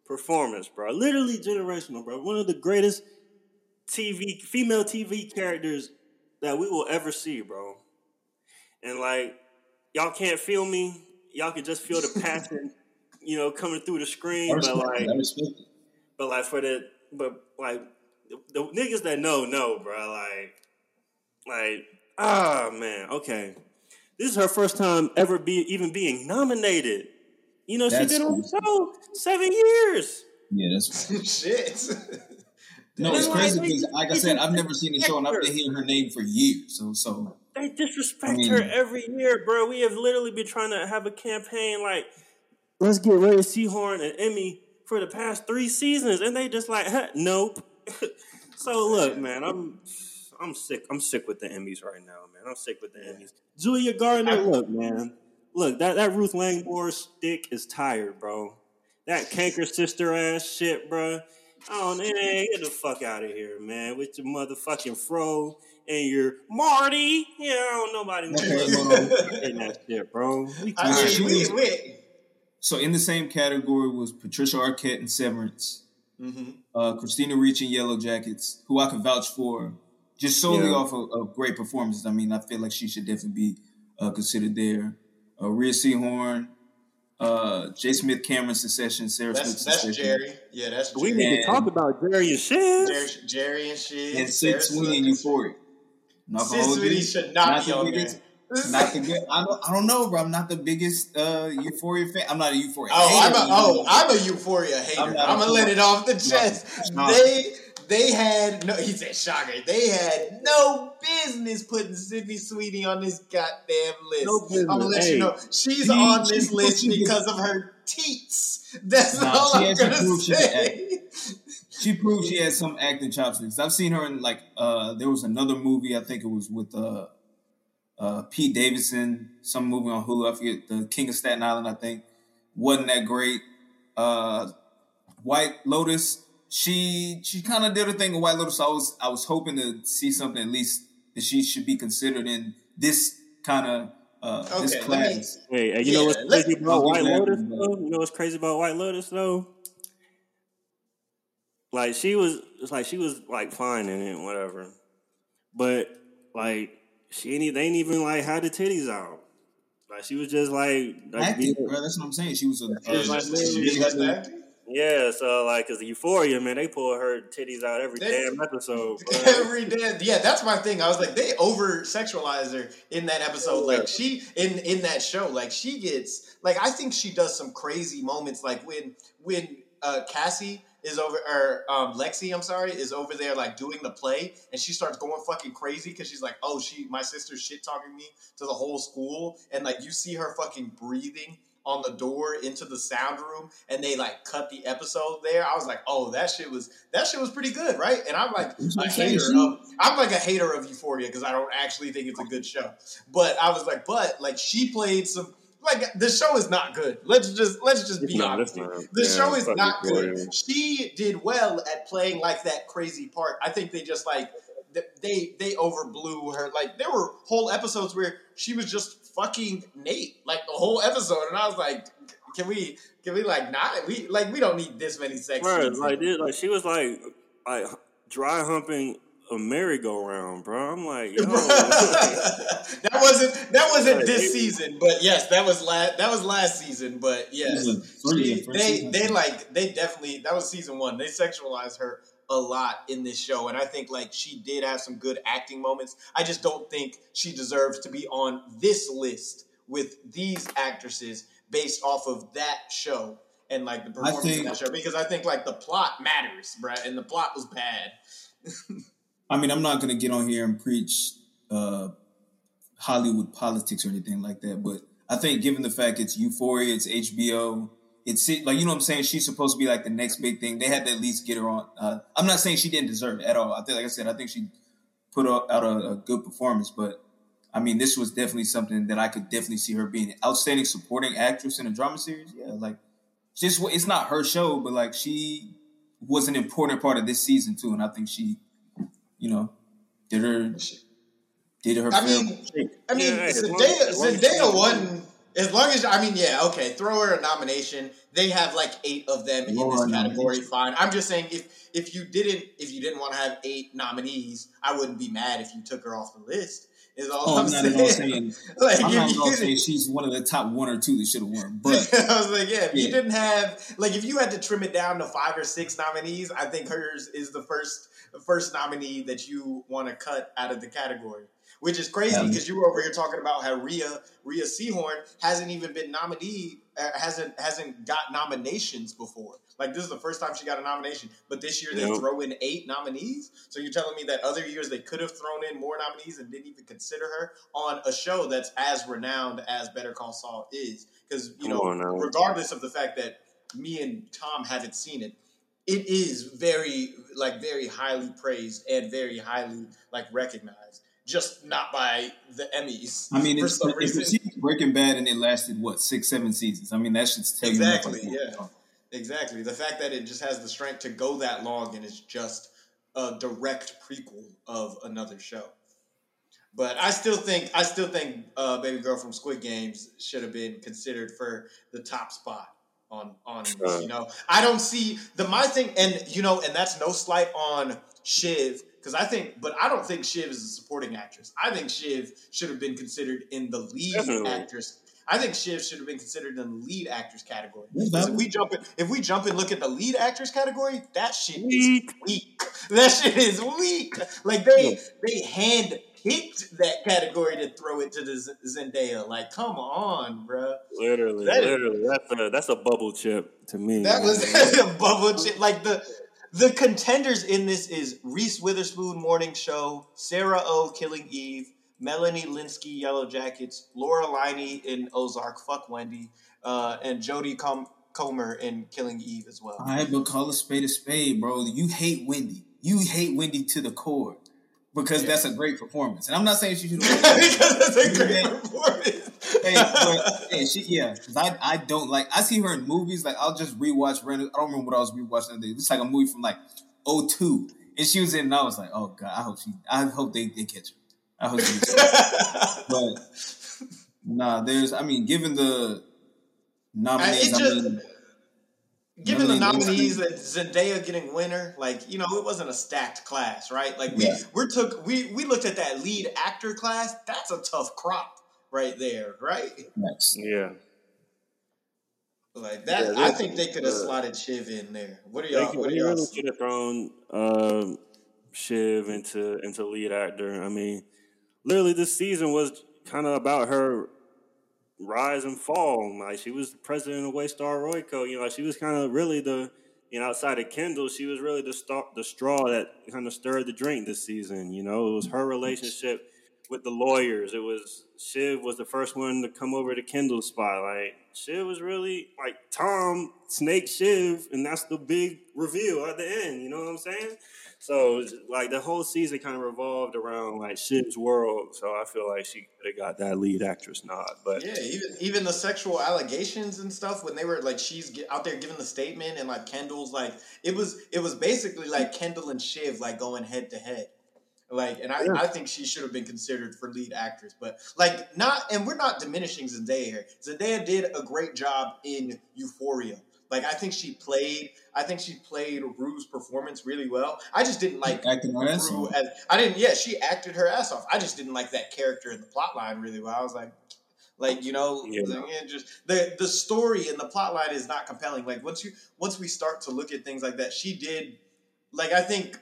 Speaker 1: performance, bro. Literally generational, bro. One of the greatest TV female TV characters that we will ever see, bro. And like, y'all can't feel me. Y'all can just feel the passion, you know, coming through the screen. But like,
Speaker 3: it. I respect it.
Speaker 1: but like for the but like the, the niggas that know know, bro. Like like ah man, okay. This is her first time ever be even being nominated. You know,
Speaker 3: That's
Speaker 1: she been on the show seven years.
Speaker 3: Yeah, that's
Speaker 2: Shit.
Speaker 3: no. It's crazy
Speaker 1: why
Speaker 3: because, like I said, I've never seen the show, and I've been hearing her name for years. So, so
Speaker 1: They disrespect
Speaker 3: I mean-
Speaker 1: her every year, bro. We have literally been trying to have a campaign like, let's get Rhea Seehorn and Emmy for the past three seasons, and they just like, huh, nope. so look, man, I'm I'm sick. I'm sick with the Emmys right now, man. I'm sick with the Emmys. Julia Gardner, look, man, look that that Ruth Langmore stick is tired, bro. That canker sister ass shit, bro. Oh, man, get the fuck out of here, man, with your motherfucking fro and your Marty. Yeah, I don't nobody know
Speaker 3: Okay,
Speaker 1: what's
Speaker 3: hold on.
Speaker 1: in that shit, bro. We
Speaker 2: I
Speaker 3: Alright,
Speaker 2: mean,
Speaker 3: she
Speaker 2: we,
Speaker 3: was-
Speaker 2: we,
Speaker 3: so in the same category was Patricia Arquette and Severance,
Speaker 2: Mhm.
Speaker 3: uh, Christina Ricci in Yellow Jackets, who I can vouch for, just solely
Speaker 1: Yeah.
Speaker 3: off of, of great performances. I mean, I feel like she should definitely be uh, considered there. Uh, Rhea Seehorn, uh, J. Smith Cameron Succession, Sarah
Speaker 2: That's
Speaker 3: Smith
Speaker 2: that's
Speaker 3: Succession,
Speaker 2: Gerri. Yeah, that's
Speaker 1: we
Speaker 2: Gerri.
Speaker 1: need to talk about Gerri and Shiv.
Speaker 2: Gerri, Gerri and shit.
Speaker 3: and
Speaker 2: Sarah
Speaker 3: Sid Sweeney in
Speaker 2: Smith.
Speaker 3: Euphoria. Not gonna
Speaker 2: Sid Sweeney should not,
Speaker 3: Not
Speaker 2: be
Speaker 3: the
Speaker 2: on
Speaker 3: biggest-
Speaker 2: there.
Speaker 3: Not the good. I don't. I don't know, bro. I'm not the biggest uh, Euphoria fan. I'm not a Euphoria.
Speaker 2: Oh, I'm a oh, I'm a Euphoria hater.
Speaker 3: I'm
Speaker 2: I'm, gonna let it off the chest.
Speaker 3: No.
Speaker 2: They they had no. He said shocker. They had no business putting Sydney Sweeney on this goddamn list.
Speaker 1: No business.
Speaker 2: I'm gonna let
Speaker 1: Hey.
Speaker 2: you know she's
Speaker 3: She-
Speaker 2: on this
Speaker 3: put
Speaker 2: list
Speaker 3: to-
Speaker 2: because of her teats. That's
Speaker 3: Nah,
Speaker 2: all I'm gonna
Speaker 3: she
Speaker 2: say.
Speaker 3: She proved she had some acting chopsticks. I've seen her in like uh there was another movie, I think it was with uh uh Pete Davidson, some movie on Hulu, I forget, The King of Staten Island, I think. Wasn't that great. Uh White Lotus, she she kind of did her thing in White Lotus. So I was I was hoping to see something at least that she should be considered in this kind of uh this
Speaker 2: Okay, let me-
Speaker 3: class.
Speaker 1: Hey, hey, you know what's crazy about White Lotus
Speaker 3: one,
Speaker 1: though? You know what's crazy about White Lotus though? Like she was, it's like she was like fine in it, whatever. But like she ain't, they ain't even like had the titties out. Like she was just like, like
Speaker 3: Acting, bro. That's what I'm saying. She was a
Speaker 1: She was
Speaker 3: uh,
Speaker 1: like,
Speaker 2: She
Speaker 1: man,
Speaker 2: was
Speaker 1: you
Speaker 2: just acting.
Speaker 1: Yeah. So like, cause the Euphoria, man, they pull her titties out every
Speaker 2: They-
Speaker 1: damn episode. bro.
Speaker 2: damn yeah, that's my thing. I was like, they over sexualize her in that episode.
Speaker 1: Yeah.
Speaker 2: Like she in in that show, like she gets like I think she does some crazy moments. Like when when uh, Cassie is over or um, Lexi, I'm sorry, is over there like doing the play, and she starts going fucking crazy because she's like, oh, she my sister's shit talking me to the whole school, and like you see her fucking breathing on the door into the sound room and they like cut the episode there. I was like, oh, that shit was that shit was pretty good, right? And I'm like
Speaker 3: That's what
Speaker 2: a
Speaker 3: I'm saying.
Speaker 2: hater of I'm like a hater of Euphoria because I don't actually think it's a good show. But I was like, but like she played some like the show is not good. Let's just let's just
Speaker 1: It's
Speaker 2: be
Speaker 1: not,
Speaker 2: honest.
Speaker 1: not.
Speaker 2: The
Speaker 1: Yeah,
Speaker 2: show is not
Speaker 1: Euphoria.
Speaker 2: good. She did well at playing like that crazy part. I think they just like they they overblew her. Like there were whole episodes where she was just fucking Nate, like the whole episode, and I was like, can we can we like not we like we don't need this many sex
Speaker 1: Bro,
Speaker 2: scenes.
Speaker 1: like, dude, like she was like, like dry humping a merry-go-round, bro. I'm like, yo,
Speaker 2: that wasn't that wasn't this season, but yes, that was last that was last season. But yes,
Speaker 3: It was three
Speaker 2: She- they they like they definitely that was season one. They sexualized her a lot in this show, and I think like she did have some good acting moments. I just don't think she deserves to be on this list with these actresses based off of that show and like the performance
Speaker 3: think-
Speaker 2: of that show because I think like the plot matters, bruh, and the plot was bad.
Speaker 3: I mean, I'm not gonna get on here and preach uh, Hollywood politics or anything like that, but I think given the fact it's Euphoria, it's HBO, it's like you know what I'm saying. She's supposed to be like the next big thing. They had to at least get her on. Uh, I'm not saying she didn't deserve it at all. I think, like I said, I think she put out a, a good performance, but I mean, this was definitely something that I could definitely see her being an outstanding supporting actress in a drama series. Yeah, like just it's not her show, but like she was an important part of this season too, and I think she, you know, did her did her.
Speaker 2: I mean,
Speaker 3: shake.
Speaker 2: I mean,
Speaker 1: Yeah, as
Speaker 2: Zendaya,
Speaker 1: as- as long as she
Speaker 2: Zendaya wasn't. As long as I mean, yeah, okay, throw her a nomination. They have like eight of them in this category. Fine. I'm just saying if if you didn't if you didn't want to have eight nominees, I wouldn't be mad if you took her off the list. Is all
Speaker 3: Oh,
Speaker 2: I'm,
Speaker 3: not
Speaker 2: saying.
Speaker 3: saying.
Speaker 2: like
Speaker 3: I'm not
Speaker 2: you
Speaker 3: at all saying she's one of the top one or two that should have won, but
Speaker 2: I was like, yeah, if you didn't have like if you had to trim it down to five or six nominees, I think hers is the first first nominee that you want to cut out of the category. Which is crazy because you were over here talking about how Rhea Rhea Seehorn hasn't even been nominee uh, hasn't hasn't got nominations before. Like this is the first time she got a nomination, but this year they yep. throw in eight nominees. So you're telling me that other years they could have thrown in more nominees and didn't even consider her on a show that's as renowned as Better Call Saul is? Because you know, regardless of the fact that me and Tom haven't seen it, it is very like very highly praised and very highly like recognized just not by the Emmys.
Speaker 3: I mean, it's, it's Breaking Bad, and it lasted what six, seven seasons. I mean, that should tell
Speaker 2: exactly, you yeah, exactly. The fact that it just has the strength to go that long and it's just a direct prequel of another show. But I still think I still think uh, Baby Girl from Squid Games should have been considered for the top spot on on uh, you know I don't see the my thing and you know and that's no slight on Shiv because I think, but I don't think Shiv is a supporting actress. I think Shiv should have been considered in the lead Definitely. actress. I think Shiv should have been considered in the lead actress category. If we jump in, if we jump and look at the lead actress category, that shit weak. is weak. That shit is weak. Like they they hand picked that category to throw it to the Zendaya. Like, come on, bro.
Speaker 1: Literally, that literally, is, that's a that's a bubble chip to me.
Speaker 2: That man. was a bubble chip. Like the the contenders in this is Reese Witherspoon, Morning Show, Sarah O, oh, Killing Eve, Melanie Lynskey, Yellow Jackets, Laura Linney in Ozark, Fuck Wendy, uh, and Jodie Com- Comer in Killing Eve as well.
Speaker 3: All right, but call a spade a spade, bro. You hate Wendy. You hate Wendy to the core because yeah. that's a great performance. And I'm not saying she should. because that's a great performance hey, but, hey, she, yeah, because I, I don't like, I see her in movies, like, I'll just rewatch random, I don't remember what I was rewatching the day. It's like a movie from like 02. And she was in, and I was like, oh, God, I hope she, I hope they, they catch her. I hope she But, nah, there's, I mean, given the nominees, I, just, I mean,
Speaker 2: Given the nominees that Zendaya getting winner, like you know, it wasn't a stacked class, right? Like we yeah. we took we we looked at that lead actor class. That's a tough crop right there, right?
Speaker 1: Yes. Yeah.
Speaker 2: Like that, yeah, I think they could have slotted Shiv in there. What are y'all? They, what are y'all? Really
Speaker 1: could have thrown um, Shiv into into lead actor. I mean, literally, this season was kind of about her rise and fall. Like she was the president of Waystar Royco. You know, like she was kind of really the you know outside of Kendall, she was really the straw, the straw that kind of stirred the drink this season. You know, it was her relationship with the lawyers. It was Shiv was the first one to come over to Kendall's spot. Like Shiv was really like Tom Snake Shiv, and that's the big reveal at the end. You know what I'm saying? So like the whole season kind of revolved around like Shiv's world. So I feel like she could have got that lead actress nod. But
Speaker 2: yeah, even even the sexual allegations and stuff when they were like she's out there giving the statement and like Kendall's like it was it was basically like Kendall and Shiv like going head to head. Like, and I, yeah. I think she should have been considered for lead actress, but like not, and we're not diminishing Zendaya here. Zendaya did a great job in Euphoria. Like, I think she played, I think she played Rue's performance really well. I just didn't like
Speaker 3: acting her ass
Speaker 2: off. As, I didn't, yeah, she acted her ass off. I just didn't like that character in the plot line really well. I was like, like you know, yeah. just the the story and the plot line is not compelling. Like once you once we start to look at things like that, she did. Like I think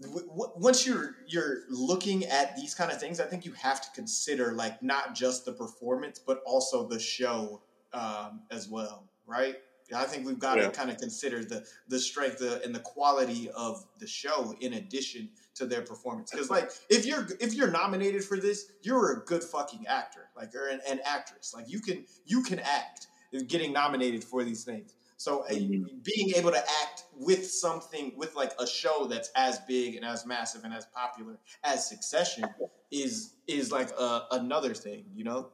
Speaker 2: once you're you're looking at these kind of things, I think you have to consider like not just the performance, but also the show um, as well, right? I think we've got yeah. to kind of consider the the strength and the quality of the show in addition to their performance. Because like if you're if you're nominated for this, you're a good fucking actor, like or an, an actress. Like you can you can act. Getting nominated for these things. So mm-hmm. being able to act with something with like a show that's as big and as massive and as popular as Succession is is like a, another thing, you know.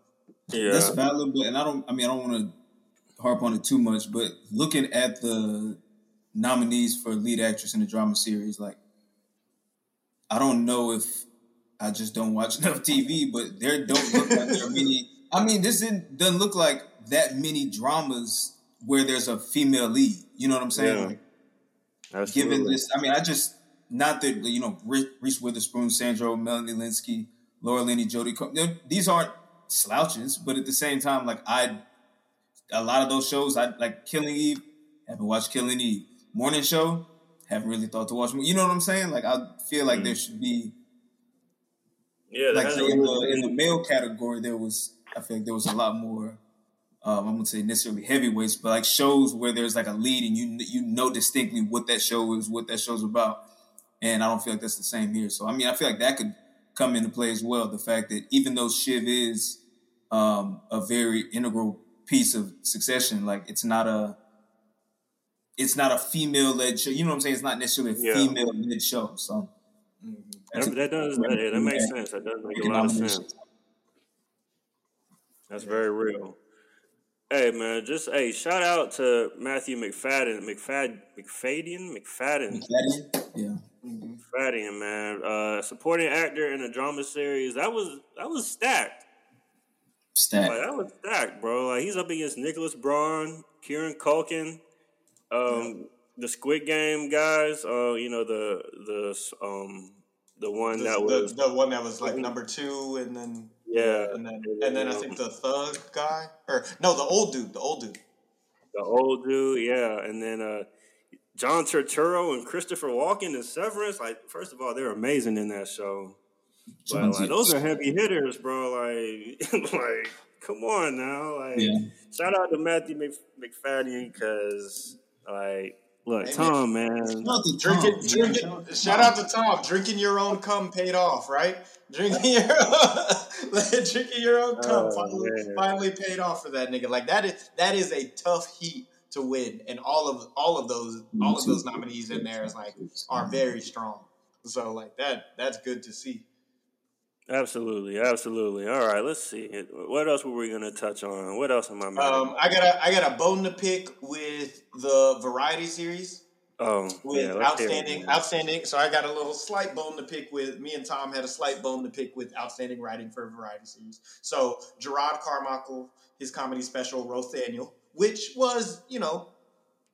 Speaker 3: Yeah, that's valid, but and I don't. I mean, I don't want to harp on it too much, but looking at the nominees for lead actress in a drama series, like I don't know if I just don't watch enough TV, but there don't look like there are many. I mean, this doesn't look like that many dramas where there's a female lead. You know what I'm saying? Yeah. Like, given this, I mean, I just not that you know Reese Witherspoon, Sandra, Melanie Lynskey, Laura Linney, Jodie. These aren't slouches, but at the same time, like I, a lot of those shows, I like Killing Eve. Haven't watched Killing Eve. Morning Show. haven't really thought to watch. You know what I'm saying? Like I feel like
Speaker 1: Mm.
Speaker 3: there should be
Speaker 1: Yeah,
Speaker 3: like
Speaker 1: that's
Speaker 3: in the in the male category there was I feel like there was a lot more. Um, I wouldn't say necessarily heavyweights, but like shows where there's like a lead and you you know distinctly what that show is, what that show's about, and I don't feel like that's the same here. So I mean, I feel like that could come into play as well. The fact that even though Shiv is um, a very integral piece of Succession, like it's not a it's not a female led show. You know what I'm saying? It's not necessarily a
Speaker 1: Yeah.
Speaker 3: female led show. So that's
Speaker 1: that,
Speaker 3: a-
Speaker 1: that does that, that makes sense. That does make a lot of sense. That's very real. Hey man, just hey, shout out to Matthew Macfadyen, McFad, Macfadyen, Macfadyen,
Speaker 3: Yeah.
Speaker 1: Macfadyen, man. Uh, supporting actor in a drama series. That was that was stacked.
Speaker 3: Stack.
Speaker 1: Like, that was stacked, bro. Like he's up against Nicholas Braun, Kieran Culkin, um, the Squid Game guys. Uh, you know the the um the one
Speaker 2: The,
Speaker 1: that was
Speaker 2: the, one that was like number two, and then
Speaker 1: yeah,
Speaker 2: and then and then I think the thug guy, or no, the old dude, the old dude.
Speaker 1: the old dude, yeah, and then uh, John Turturro and Christopher Walken and Severance. Like, first of all, they're amazing in that show. But like, those are heavy hitters, bro. Like, like, come on now. Like,
Speaker 3: Yeah.
Speaker 1: shout out to Matthew Mc, Macfadyen because, like, look, Tom, man.
Speaker 3: The
Speaker 2: Drinking,
Speaker 3: Tom,
Speaker 2: drinking.
Speaker 3: man.
Speaker 2: Shout out to Tom. Drinking your own cum paid off, right? Drinking your, drinking your own cum
Speaker 1: Oh,
Speaker 2: finally,
Speaker 1: man.
Speaker 2: finally paid off for that nigga. Like that is that is a tough heat to win, and all of all of those all of those nominees in there is like are very strong. So like that that's good to see.
Speaker 1: Absolutely, absolutely. All right, let's see. What else were we gonna touch on? What else am I? missing?
Speaker 2: Um, I got a I got a bone to pick with the variety series.
Speaker 1: oh,
Speaker 2: with
Speaker 1: yeah, let's hear it,
Speaker 2: outstanding, outstanding. So I got a little slight bone to pick with. Me and Tom had a slight bone to pick with outstanding writing for a variety series. So Jerrod Carmichael, his comedy special Rothaniel, which was you know,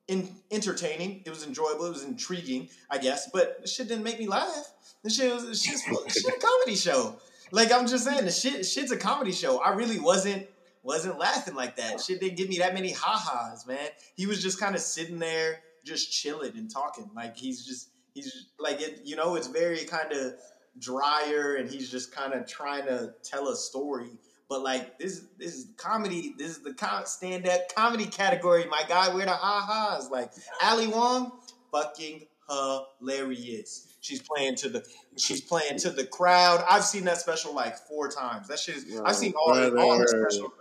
Speaker 2: in, entertaining. It was enjoyable. It was intriguing, I guess. But the shit didn't make me laugh. The shit was shit a comedy show. Like I'm just saying, the shit shit's a comedy show. I really wasn't wasn't laughing like that. Shit didn't give me that many ha-has, man. He was just kind of sitting there, just chilling and talking. Like he's just he's like it. You know, it's very kind of drier, and he's just kind of trying to tell a story. But like this, this is comedy. This is the com- stand-up comedy category, my guy. Where the ha-has? Like Ali Wong, fucking hilarious. She's playing to the she's playing to the crowd. I've seen that special like four times. That shit is. I've seen all all her specials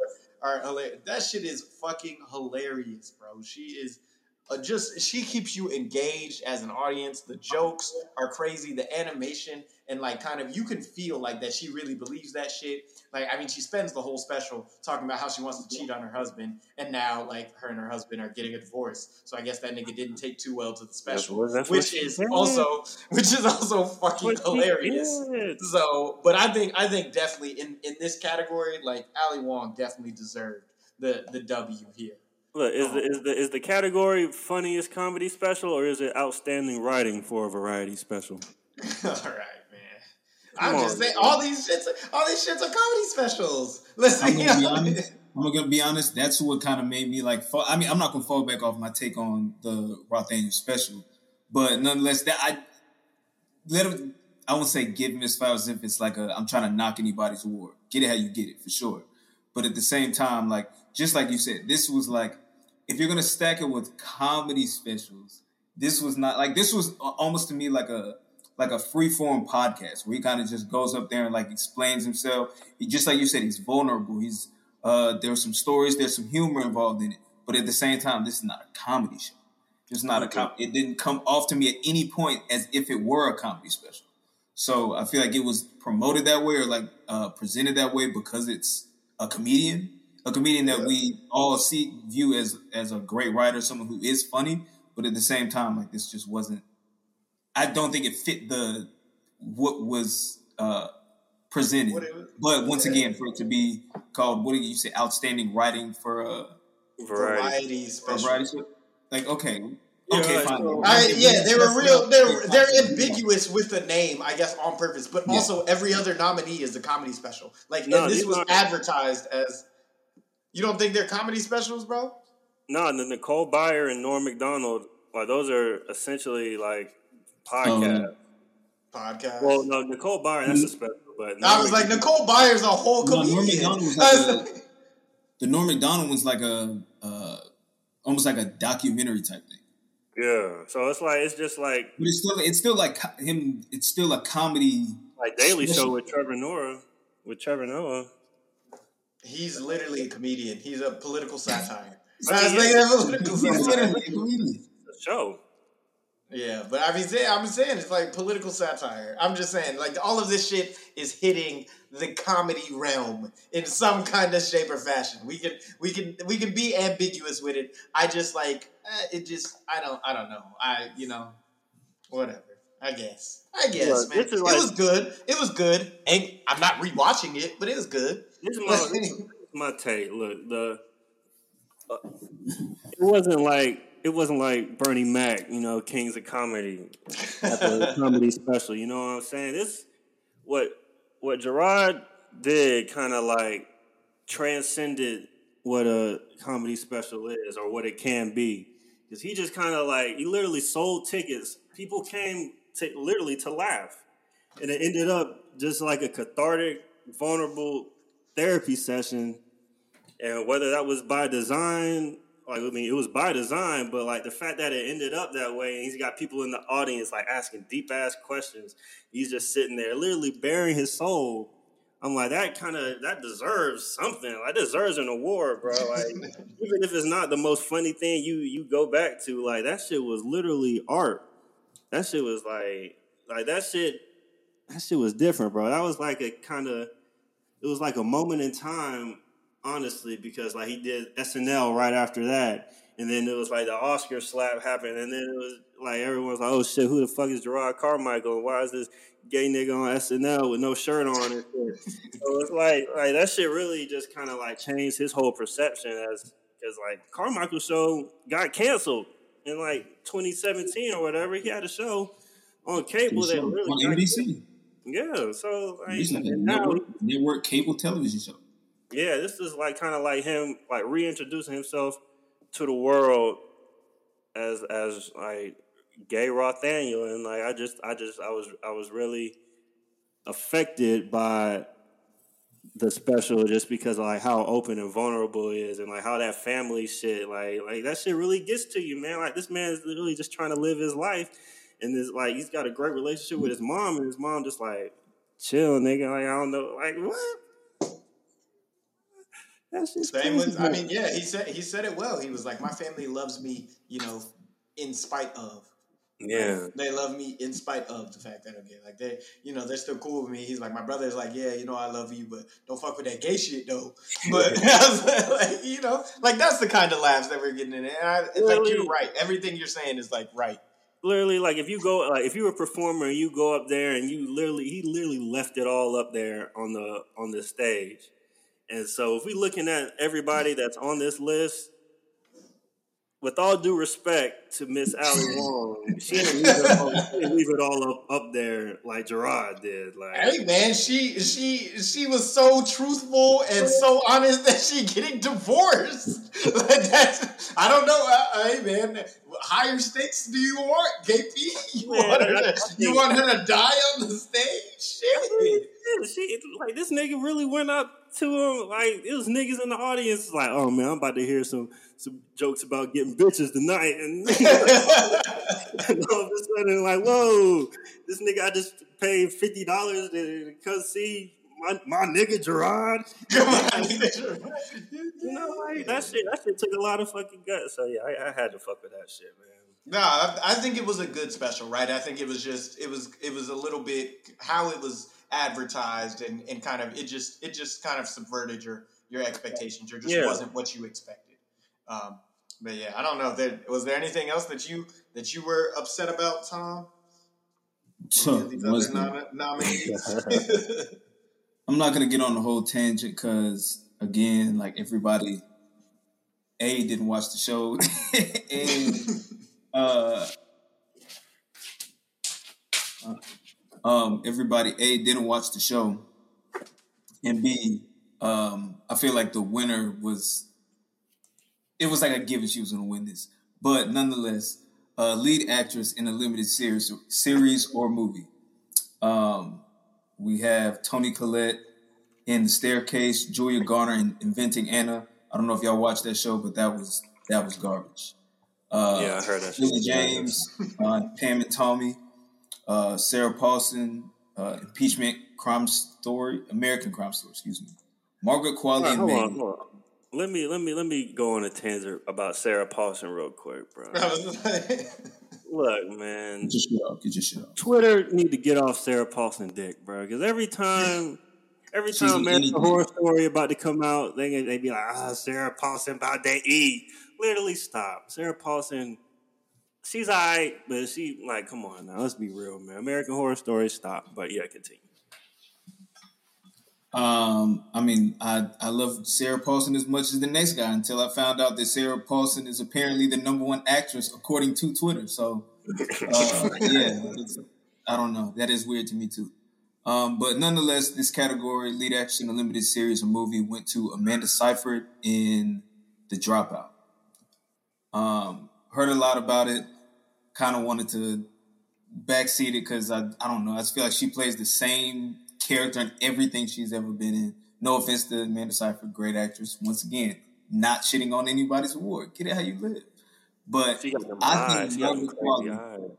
Speaker 2: are hilarious. That shit is fucking hilarious, bro. She is uh, just she keeps you engaged as an audience. The jokes are crazy. The animation and like kind of you can feel like that she really believes that shit. Like I mean, she spends the whole special talking about how she wants to cheat on her husband, and now like her and her husband are getting a divorce. So I guess that nigga didn't take too well to the special,
Speaker 1: what- that's
Speaker 2: which is
Speaker 1: said.
Speaker 2: also which is also fucking hilarious.
Speaker 1: did.
Speaker 2: So, but I think I think definitely in in this category, like Ali Wong definitely deserved the the W here.
Speaker 1: Look, is the oh. is the is the category funniest comedy special or is it outstanding writing for a variety special?
Speaker 2: All right, man.
Speaker 1: Come
Speaker 2: I'm
Speaker 1: on,
Speaker 2: just saying all these shits, all these shits are comedy specials. Listen,
Speaker 3: I'm gonna be
Speaker 2: you
Speaker 3: honest. I'm gonna be honest. That's what kind of made me like. Fall, I mean, I'm not gonna fall back off my take on the Rothaniel special, but nonetheless, that I let him. I won't say give him his flowers if it's like a I'm trying to knock anybody's award. Get it how you get it for sure. But at the same time, like just like you said, this was like if you're gonna stack it with comedy specials, this was not like this was almost to me like a like a free form podcast where he kind of just goes up there and like explains himself. He just like you said, he's vulnerable. He's uh there's some stories, there's some humor involved in it, but at the same time, this is not a comedy show. It's not a com- it didn't come off to me at any point as if it were a comedy special. So I feel like it was promoted that way or like uh, presented that way because it's a comedian, a comedian that we all see view as as a great writer, someone who is funny. But at the same time, like this just wasn't. I don't think it fit the what was uh, presented.
Speaker 2: What was-
Speaker 3: but once again, for it to be called, what do you say, outstanding writing for a,
Speaker 1: Variety.
Speaker 2: variety
Speaker 3: for a
Speaker 2: special.
Speaker 3: variety show? Like okay,
Speaker 1: Yeah,
Speaker 3: okay,
Speaker 1: like,
Speaker 3: fine.
Speaker 2: I, yeah, they were real. They're they're ambiguous with the name, I guess, on purpose. But also, every other nominee is a comedy special. Like,
Speaker 1: No,
Speaker 2: and this was
Speaker 1: aren't-
Speaker 2: advertised as. You don't think they're comedy specials, bro?
Speaker 1: No, the Nicole Byer and Norm Macdonald, Well, those are essentially like podcasts.
Speaker 2: Podcast.
Speaker 1: Well, no, Nicole Byer, that's a special. But
Speaker 2: I was like, Nicole Byer's a whole
Speaker 3: No, Norm
Speaker 2: comedian.
Speaker 3: Macdonald was like a, the Norm Macdonald was like a uh, almost like a documentary type thing.
Speaker 1: yeah. So it's like it's just like
Speaker 3: But it's still it's still like him. It's still a comedy.
Speaker 1: like Daily Show with Trevor Noah, with Trevor Noah.
Speaker 2: He's literally a comedian. He's a political satire.
Speaker 1: See,
Speaker 2: That's
Speaker 1: yeah.
Speaker 2: like a political
Speaker 3: He's
Speaker 2: satire.
Speaker 3: literally a comedian.
Speaker 1: The show.
Speaker 2: Yeah, but I mean, say- I'm saying it's like political satire. I'm just saying, like all of this shit is hitting the comedy realm in some kind of shape or fashion. We can, we can, we can be ambiguous with it. I just like eh, it. Just I don't, I don't know. I, you know, whatever. I guess. I guess,
Speaker 1: Look,
Speaker 2: man.
Speaker 1: is
Speaker 2: it was good. It was good. And I'm not rewatching it, but it was good.
Speaker 1: This is my, this is my take. Look, the uh, it wasn't like it wasn't like Bernie Mac, you know, Kings of Comedy at the comedy special. You know what I'm saying? This what what Jerrod did kind of like transcended what a comedy special is or what it can be. Because he just kind of like he literally sold tickets. People came to literally to laugh, and it ended up just like a cathartic, vulnerable therapy session. And whether that was by design, like I mean, it was by design, but like the fact that it ended up that way, and he's got people in the audience like asking deep ass questions. He's just sitting there, literally bearing his soul. I'm like, that kind of that deserves something. Like deserves an award, bro. Like even if it's not the most funny thing you you go back to, like that shit was literally art. That shit was like like that shit. That shit was different, bro. That was like a kind of it was like a moment in time, honestly, because like he did SNL right after that, and then it was like the Oscar slap happened, and then it was like everyone's like, "Oh shit, who the fuck is Jerrod Carmichael? Why is this gay nigga on SNL with no shirt on?" And so it's like like that shit really just kind of like changed his whole perception as because like Carmichael show got canceled in like 2017 or whatever. He had a show on cable that
Speaker 3: on
Speaker 1: really got-
Speaker 3: NBC.
Speaker 1: yeah, so like,
Speaker 3: It's like a
Speaker 1: now
Speaker 3: network, network cable television show.
Speaker 1: yeah, this is like kind of like him like reintroducing himself to the world as as like gay Rothaniel, and like I just I just I was I was really affected by the special just because of like how open and vulnerable it is and like how that family shit like like that shit really gets to you man like this man is literally just trying to live his life and this like he's got a great relationship with his mom and his mom just like chill nigga like I don't know like what that's just
Speaker 2: Same with, I mean, yeah, he said he said it well. He was like, my family loves me, you know, in spite of.
Speaker 1: Yeah
Speaker 2: They love me in spite of the fact that I'm gay. Like they, you know, they're still cool with me. He's like, my brother's like, yeah, you know, I love you, but don't fuck with that gay shit though. But like, you know, like that's the kind of laughs that we're getting in. And I, like you're right. Everything you're saying is like right.
Speaker 1: literally like if you go like if you're a performer and you go up there and you literally he literally left it all up there on the on the stage and so if we looking at everybody that's on this list with all due respect to Miss Ali Wong, she didn't leave it all, she didn't leave it all up, up there like Jerrod did. Like,
Speaker 2: Hey man, she she she was so truthful and so honest that she getting divorced. like that's I don't know. Uh, hey man, higher stakes do you want, KP? You
Speaker 1: Man,
Speaker 2: want her to, you want her to die on the stage? Shit.
Speaker 1: Yeah, she like this nigga really went up to him like it was niggas in the audience like oh man I'm about to hear some some jokes about getting bitches tonight and, and all of a sudden like whoa this nigga I just paid fifty dollars to come see my, my nigga
Speaker 2: Jerrod.
Speaker 1: You know like that shit that shit took a lot of fucking guts so yeah I, I had to fuck with that shit man.
Speaker 2: No, I, I think it was a good special, right? I think it was just it was it was a little bit how it was advertised and, and kind of it just it just kind of subverted your your expectations. or just
Speaker 1: Yeah.
Speaker 2: wasn't what you expected. Um, but yeah, I don't know. There, was there anything else that you that you were upset about, Tom? Any these other nom- nominees?
Speaker 3: I'm not gonna get on the whole tangent because again, like everybody, a didn't watch the show, and uh, um, everybody a didn't watch the show, and b um, I feel like the winner was. It was like a given she was gonna win this, but nonetheless, uh, lead actress in a limited series, series or movie. Um, we have Toni Collette in The Staircase, Julia Garner in Inventing Anna. I don't know if y'all watched that show, but that was that was garbage. Uh,
Speaker 1: yeah, I heard that.
Speaker 3: Lily James, uh, Pam and Tommy, uh, Sarah Paulson, uh, Impeachment Crime Story, American Crime Story, excuse me. Margaret Qualley
Speaker 1: Right, hold on, hold on. Let me let me let me go on a tangent about Sarah Paulson real quick, bro.
Speaker 2: I was like,
Speaker 1: Look, man,
Speaker 3: Get your shit off. Get your shit off.
Speaker 1: Twitter need to get off Sarah Paulson dick, bro. Because every time, every
Speaker 3: She's
Speaker 1: time American. Horror Story about to come out, they they be like, ah, Sarah Paulson about to eat. Literally, stop. Sarah Paulson, she's alright, but she like, come on now, let's be real, man. American Horror Story, stop. But yeah, continue.
Speaker 3: Um, I mean, I I love Sarah Paulson as much as the next guy until I found out that Sarah Paulson is apparently the number one actress according to Twitter. So, uh, yeah, I don't know. That is weird to me too. Um, but nonetheless, this category, lead in a limited series or movie, went to Amanda Seyfried in The Dropout. Um, heard a lot about it. Kind of wanted to backseat it because I I don't know. I just feel like she plays the same character in everything she's ever been in. No offense to Amanda Seyfried, great actress. Once again, not shitting on anybody's award. Get it how you live. But
Speaker 1: She got them
Speaker 3: I think
Speaker 1: She got them
Speaker 3: Margaret Qualley.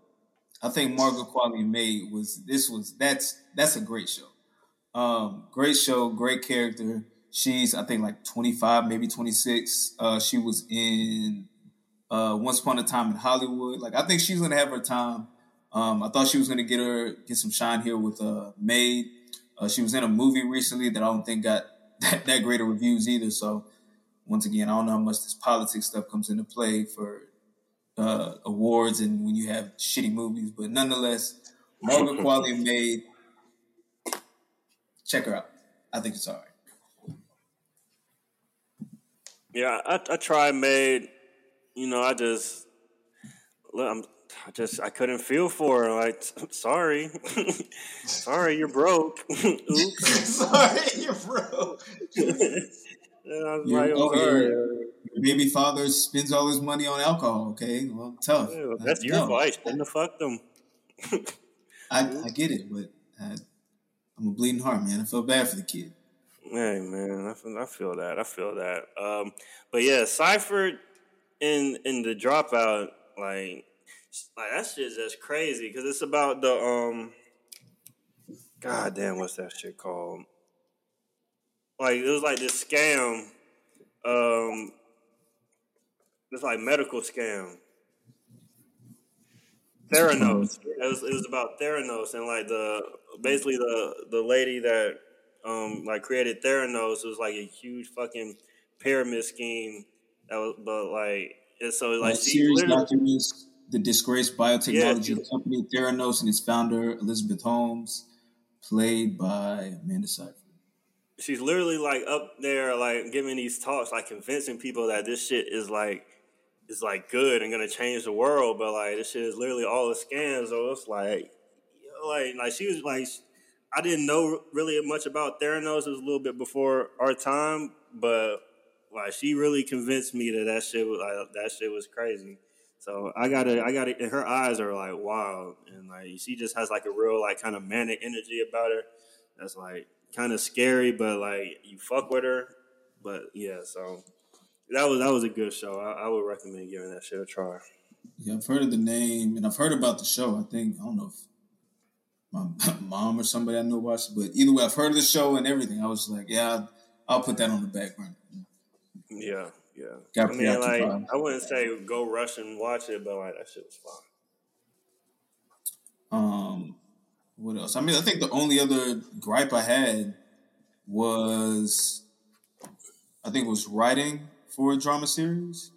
Speaker 3: I think Margaret Qualley Maid was this was that's that's a great show. Um, great show, great character. She's I think like 25, maybe 26. Uh, she was in uh, Once Upon a Time in Hollywood. Like I think she's gonna have her time. Um, I thought she was gonna get her get some shine here with uh, Maid. Uh, she was in a movie recently that I don't think got that, that great of reviews either. So once again, I don't know how much this politics stuff comes into play for uh, awards and when you have shitty movies, but nonetheless, Margaret Qualley Maid. Check her out. I think it's all right.
Speaker 1: Yeah, I, I tried Maid. You know, I just, look, I'm, I just, I couldn't feel for her. Like, sorry, sorry, you're broke. Oops.
Speaker 2: sorry, you bro.
Speaker 1: And I was
Speaker 3: You're
Speaker 1: like, I'm
Speaker 3: over
Speaker 1: sorry.
Speaker 3: here. Your baby father spends all his money on alcohol. Okay, well, tough.
Speaker 1: Yeah, that's your
Speaker 3: No,
Speaker 1: vice. Shouldn't have fucked them.
Speaker 3: I, I get it, but I, I'm a bleeding heart, man. I feel bad for the kid.
Speaker 1: Hey man, I feel, I feel that. I feel that. Um, but yeah, Seyfried in in the dropout, like, like that shit's just crazy because it's about the um, god damn, what's that shit called? Like it was like this scam, um, this like medical scam. Theranos. It was, it was about Theranos and like the basically the the lady that um like created Theranos was like a huge fucking pyramid scheme that was but like and so like she
Speaker 3: series documents the disgraced biotechnology
Speaker 1: Yeah.
Speaker 3: company Theranos and its founder Elizabeth Holmes, played by Amanda Seyfried.
Speaker 1: she's literally like up there like giving these talks like convincing people that this shit is like is like good and gonna change the world but like this shit is literally all a scam so it's like you know, like like she was like I didn't know really much about Theranos it was a little bit before our time but like she really convinced me that that shit was like, that shit was crazy so I gotta I gotta her eyes are like wow and like she just has like a real like kind of manic energy about her that's like kind of scary, but like you fuck with her. But yeah, so that was that was a good show. I, I would recommend giving that shit a try.
Speaker 3: Yeah, I've heard of the name and I've heard about the show. I think I don't know if my mom or somebody I know watched but either way, I've heard of the show and everything. I was like, yeah, I'll, put that on the back burner.
Speaker 1: Yeah, yeah.
Speaker 3: Got
Speaker 1: I mean, like. I wouldn't say go rush and watch it, but like that shit was fun.
Speaker 3: Um, what else? I mean, I think the only other gripe I had was, I think it was writing for a drama series.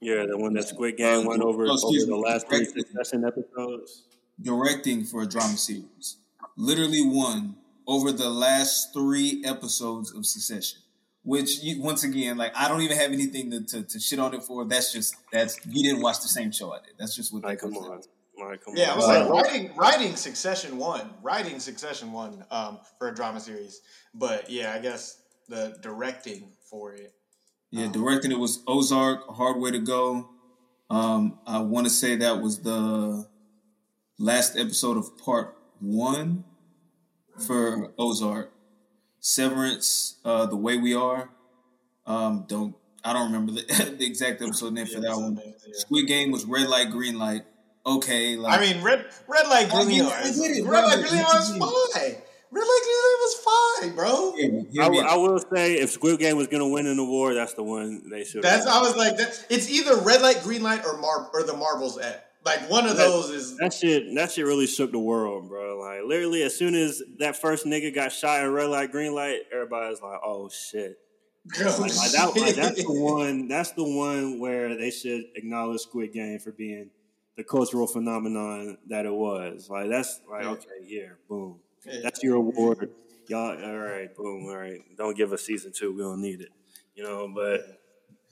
Speaker 1: Yeah, the one that Squid Game
Speaker 3: Uh,
Speaker 1: went over
Speaker 3: oh,
Speaker 1: over the last three succession episodes.
Speaker 3: directing for a drama series. Literally won over the last three episodes of Succession. Which you, once again, like I don't even have anything to, to, to shit on it for. That's just that's you didn't watch the same show I did. That's just what
Speaker 1: Like,
Speaker 3: that
Speaker 1: come
Speaker 3: comes
Speaker 1: on,
Speaker 3: down to.
Speaker 1: like, come
Speaker 2: Yeah, I
Speaker 1: on.
Speaker 2: was
Speaker 3: Uh,
Speaker 2: like writing writing Succession one, writing Succession one um, for a drama series. But yeah, I guess the directing for it.
Speaker 3: Yeah,
Speaker 2: Um,
Speaker 3: directing it was Ozark, Hard Way to Go, Um, I want to say that was the last episode of part one for Ozark. Severance, uh, The Way We Are. Um, don't I don't remember the, the exact episode name for that one. Squid Game was Red Light, Green Light. Okay,
Speaker 2: like, I mean red red light, green light. Red light, green light was fine. Red light, green light was fine, bro.
Speaker 1: Yeah, I, I, will say if Squid Game was gonna win an award, that's the one they should.
Speaker 2: That's I was like, that, it's either red light, green light, or Mar or the Marbles at. Like one of that, those is
Speaker 1: that shit. That shit really shook the world, bro. Like literally, as soon as that first nigga got shot in red light, green light, everybody's like, "Oh shit." Oh, like, like, that, like, that's the one. That's the one where they should acknowledge Squid Game for being the cultural phenomenon that it was. Like that's like okay, yeah, boom. That's your award, y'all. All right, boom. All right, don't give us season two. We don't need it. You know, but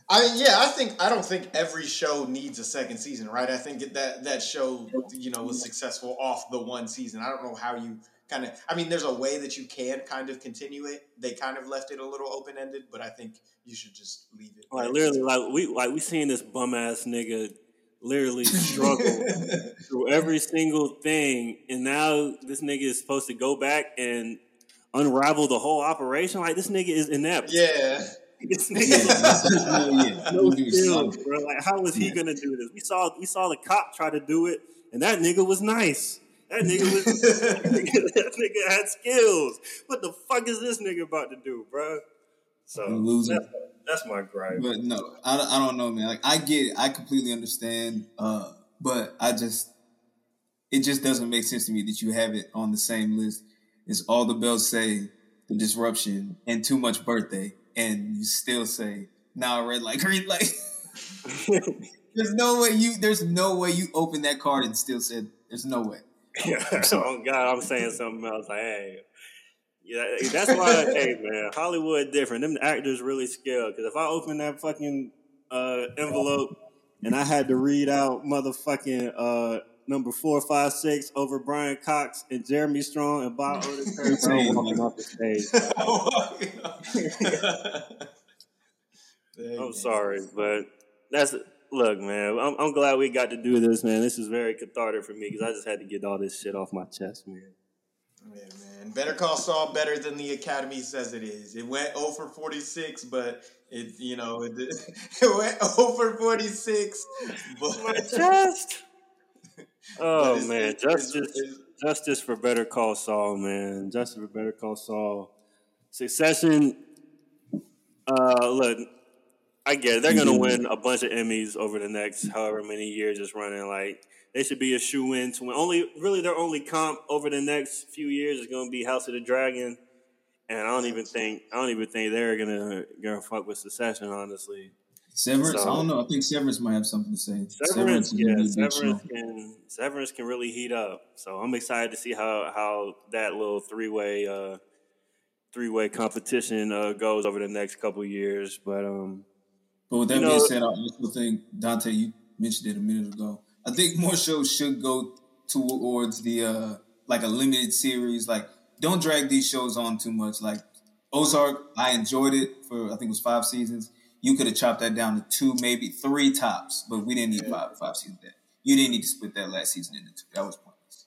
Speaker 2: I yeah, I think I don't think every show needs a second season, right? I think that that show you know was successful off the one season. I don't know how you kind of. I mean, there's a way that you can kind of continue it. They kind of left it a little open ended, but I think you should just leave it.
Speaker 1: Like literally, like we like we seen this bum ass nigga literally struggle through every single thing, and now this nigga is supposed to go back and unravel the whole operation. Like this nigga is inept.
Speaker 2: Yeah.
Speaker 1: This nigga no skills, bro. Like, how was he gonna do this? We saw we saw the cop try to do it, and that nigga was nice. That nigga was that, nigga, that nigga had skills. What the fuck is this nigga about to do, bro? So losing. That's, that's, my gripe.
Speaker 3: But no, I, I don't know, man. Like I get it, I completely understand. Uh, but I just it just doesn't make sense to me that you have it on the same list as all the bells say, the disruption, and too much birthday and you still say, "Nah, red light, green light." there's no way you. There's no way you open that card and still said, "There's no way."
Speaker 1: oh God, I'm saying something else. Like, hey, yeah, that's why. hey, man, Hollywood different. Them actors really scared because if I open that fucking uh, envelope and I had to read out motherfucking uh, number four, five, six over Brian Cox and Jeremy Strong and Bob Odenkirk. I'm walking off the stage. I'm sorry, but that's look, man. I'm, I'm, glad we got to do this, man. This is very cathartic for me because I just had to get all this shit off my chest, man.
Speaker 2: Yeah, man. Better Call Saul better than the Academy says it is. It went oh over 46, but it, you know, it, it went oh over 46. But
Speaker 1: my chest. Oh man, justice, justice for Better Call Saul, man. Justice for Better Call Saul. Succession. Uh, look, I get it. They're gonna win a bunch of Emmys over the next however many years it's running. Like they should be a shoe in to win. Only really their only comp over the next few years is gonna be House of the Dragon. And I don't even think I don't even think they're gonna gonna fuck with Succession, honestly.
Speaker 3: Severance, so, I don't know. I think Severance might have something to say.
Speaker 1: Severance, Severance yeah, Severance can Severance can really heat up. So I'm excited to see how how that little three way uh, three way competition uh, goes over the next couple years. But um,
Speaker 3: but with that being know, said, I also think Dante, you mentioned it a minute ago. I think more shows should go towards the uh, like a limited series. Like, don't drag these shows on too much. Like Ozark, I enjoyed it for I think it was five seasons you could have chopped that down to two, maybe three tops, but we didn't need yeah. five five seasons. That you didn't need to split that last season into two. That was pointless.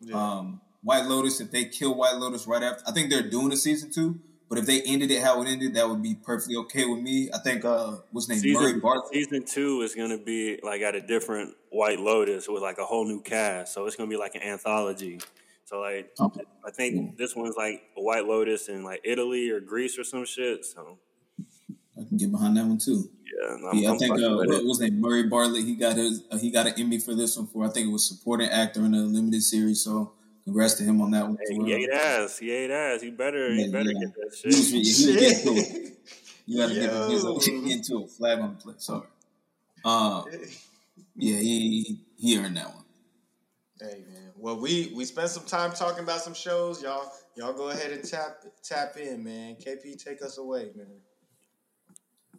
Speaker 3: Yeah. Um, White Lotus, if they kill White Lotus right after, I think they're doing a season two. But if they ended it how it ended, that would be perfectly okay with me. I think uh, what's name
Speaker 1: season,
Speaker 3: Murray Bartlett.
Speaker 1: Season two is going to be like at a different White Lotus with like a whole new cast, so it's going to be like an anthology. So like, okay. I think this one's like a White Lotus in like Italy or Greece or some shit. So
Speaker 3: I can get behind that one too.
Speaker 1: Yeah,
Speaker 3: yeah. i think uh, what was name Murray Bartlett. He got his uh, he got an Emmy for this one for I think it was supporting actor in a limited series. So congrats to him on that one.
Speaker 1: Hey, he ate ass. He ate ass. He better yeah, he better yeah. get that shit. He was, he was
Speaker 3: into it. You gotta get, get into it. Flag on the play. Sorry. Um, yeah, he he earned that one.
Speaker 2: Hey man. Well, we we spent some time talking about some shows. Y'all y'all go ahead and tap tap in, man. KP, take us away, man.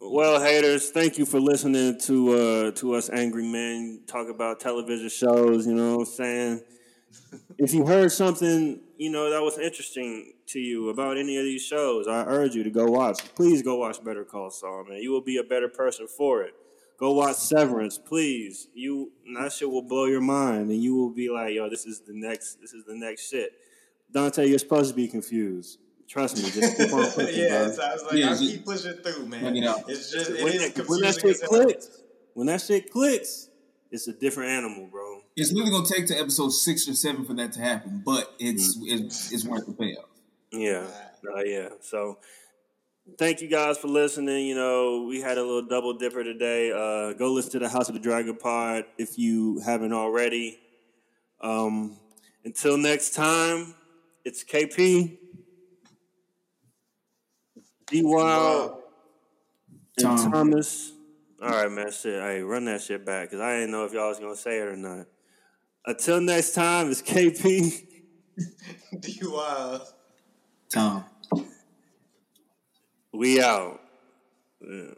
Speaker 1: Well, haters, thank you for listening to uh, to us angry men talk about television shows. You know what I'm saying? if you heard something, you know, that was interesting to you about any of these shows, I urge you to go watch. Please go watch Better Call Saul, man. You will be a better person for it. Go watch Severance, please. You that shit will blow your mind, and you will be like, "Yo, this is the next. This is the next shit." Dante, you're supposed to be confused. Trust me, just keep on pushing,
Speaker 2: yeah,
Speaker 1: bro.
Speaker 2: so I was like,
Speaker 3: Yeah,
Speaker 2: I'll
Speaker 3: just-
Speaker 2: keep pushing through, man.
Speaker 3: Check it out.
Speaker 2: It's just it
Speaker 1: When,
Speaker 2: is
Speaker 1: that, when that shit
Speaker 2: as
Speaker 1: clicks, when that shit clicks, it's a different animal, bro.
Speaker 3: It's really gonna take to episode six or seven for that to happen, but it's it's, it's worth the payoff.
Speaker 1: Yeah, uh, yeah. So, thank you guys for listening. You know, we had a little double dipper today. Uh, go listen to the House of the Dragon pod if you haven't already. Um, until next time, it's KP, D Wild,
Speaker 2: Wow.
Speaker 1: and
Speaker 3: Tom.
Speaker 1: Thomas. All right, man. Shit, hey, run that shit back because I didn't know if y'all was gonna say it or not. Until next time, it's KP.
Speaker 2: D Wild.
Speaker 3: Tom.
Speaker 1: We out. Yeah.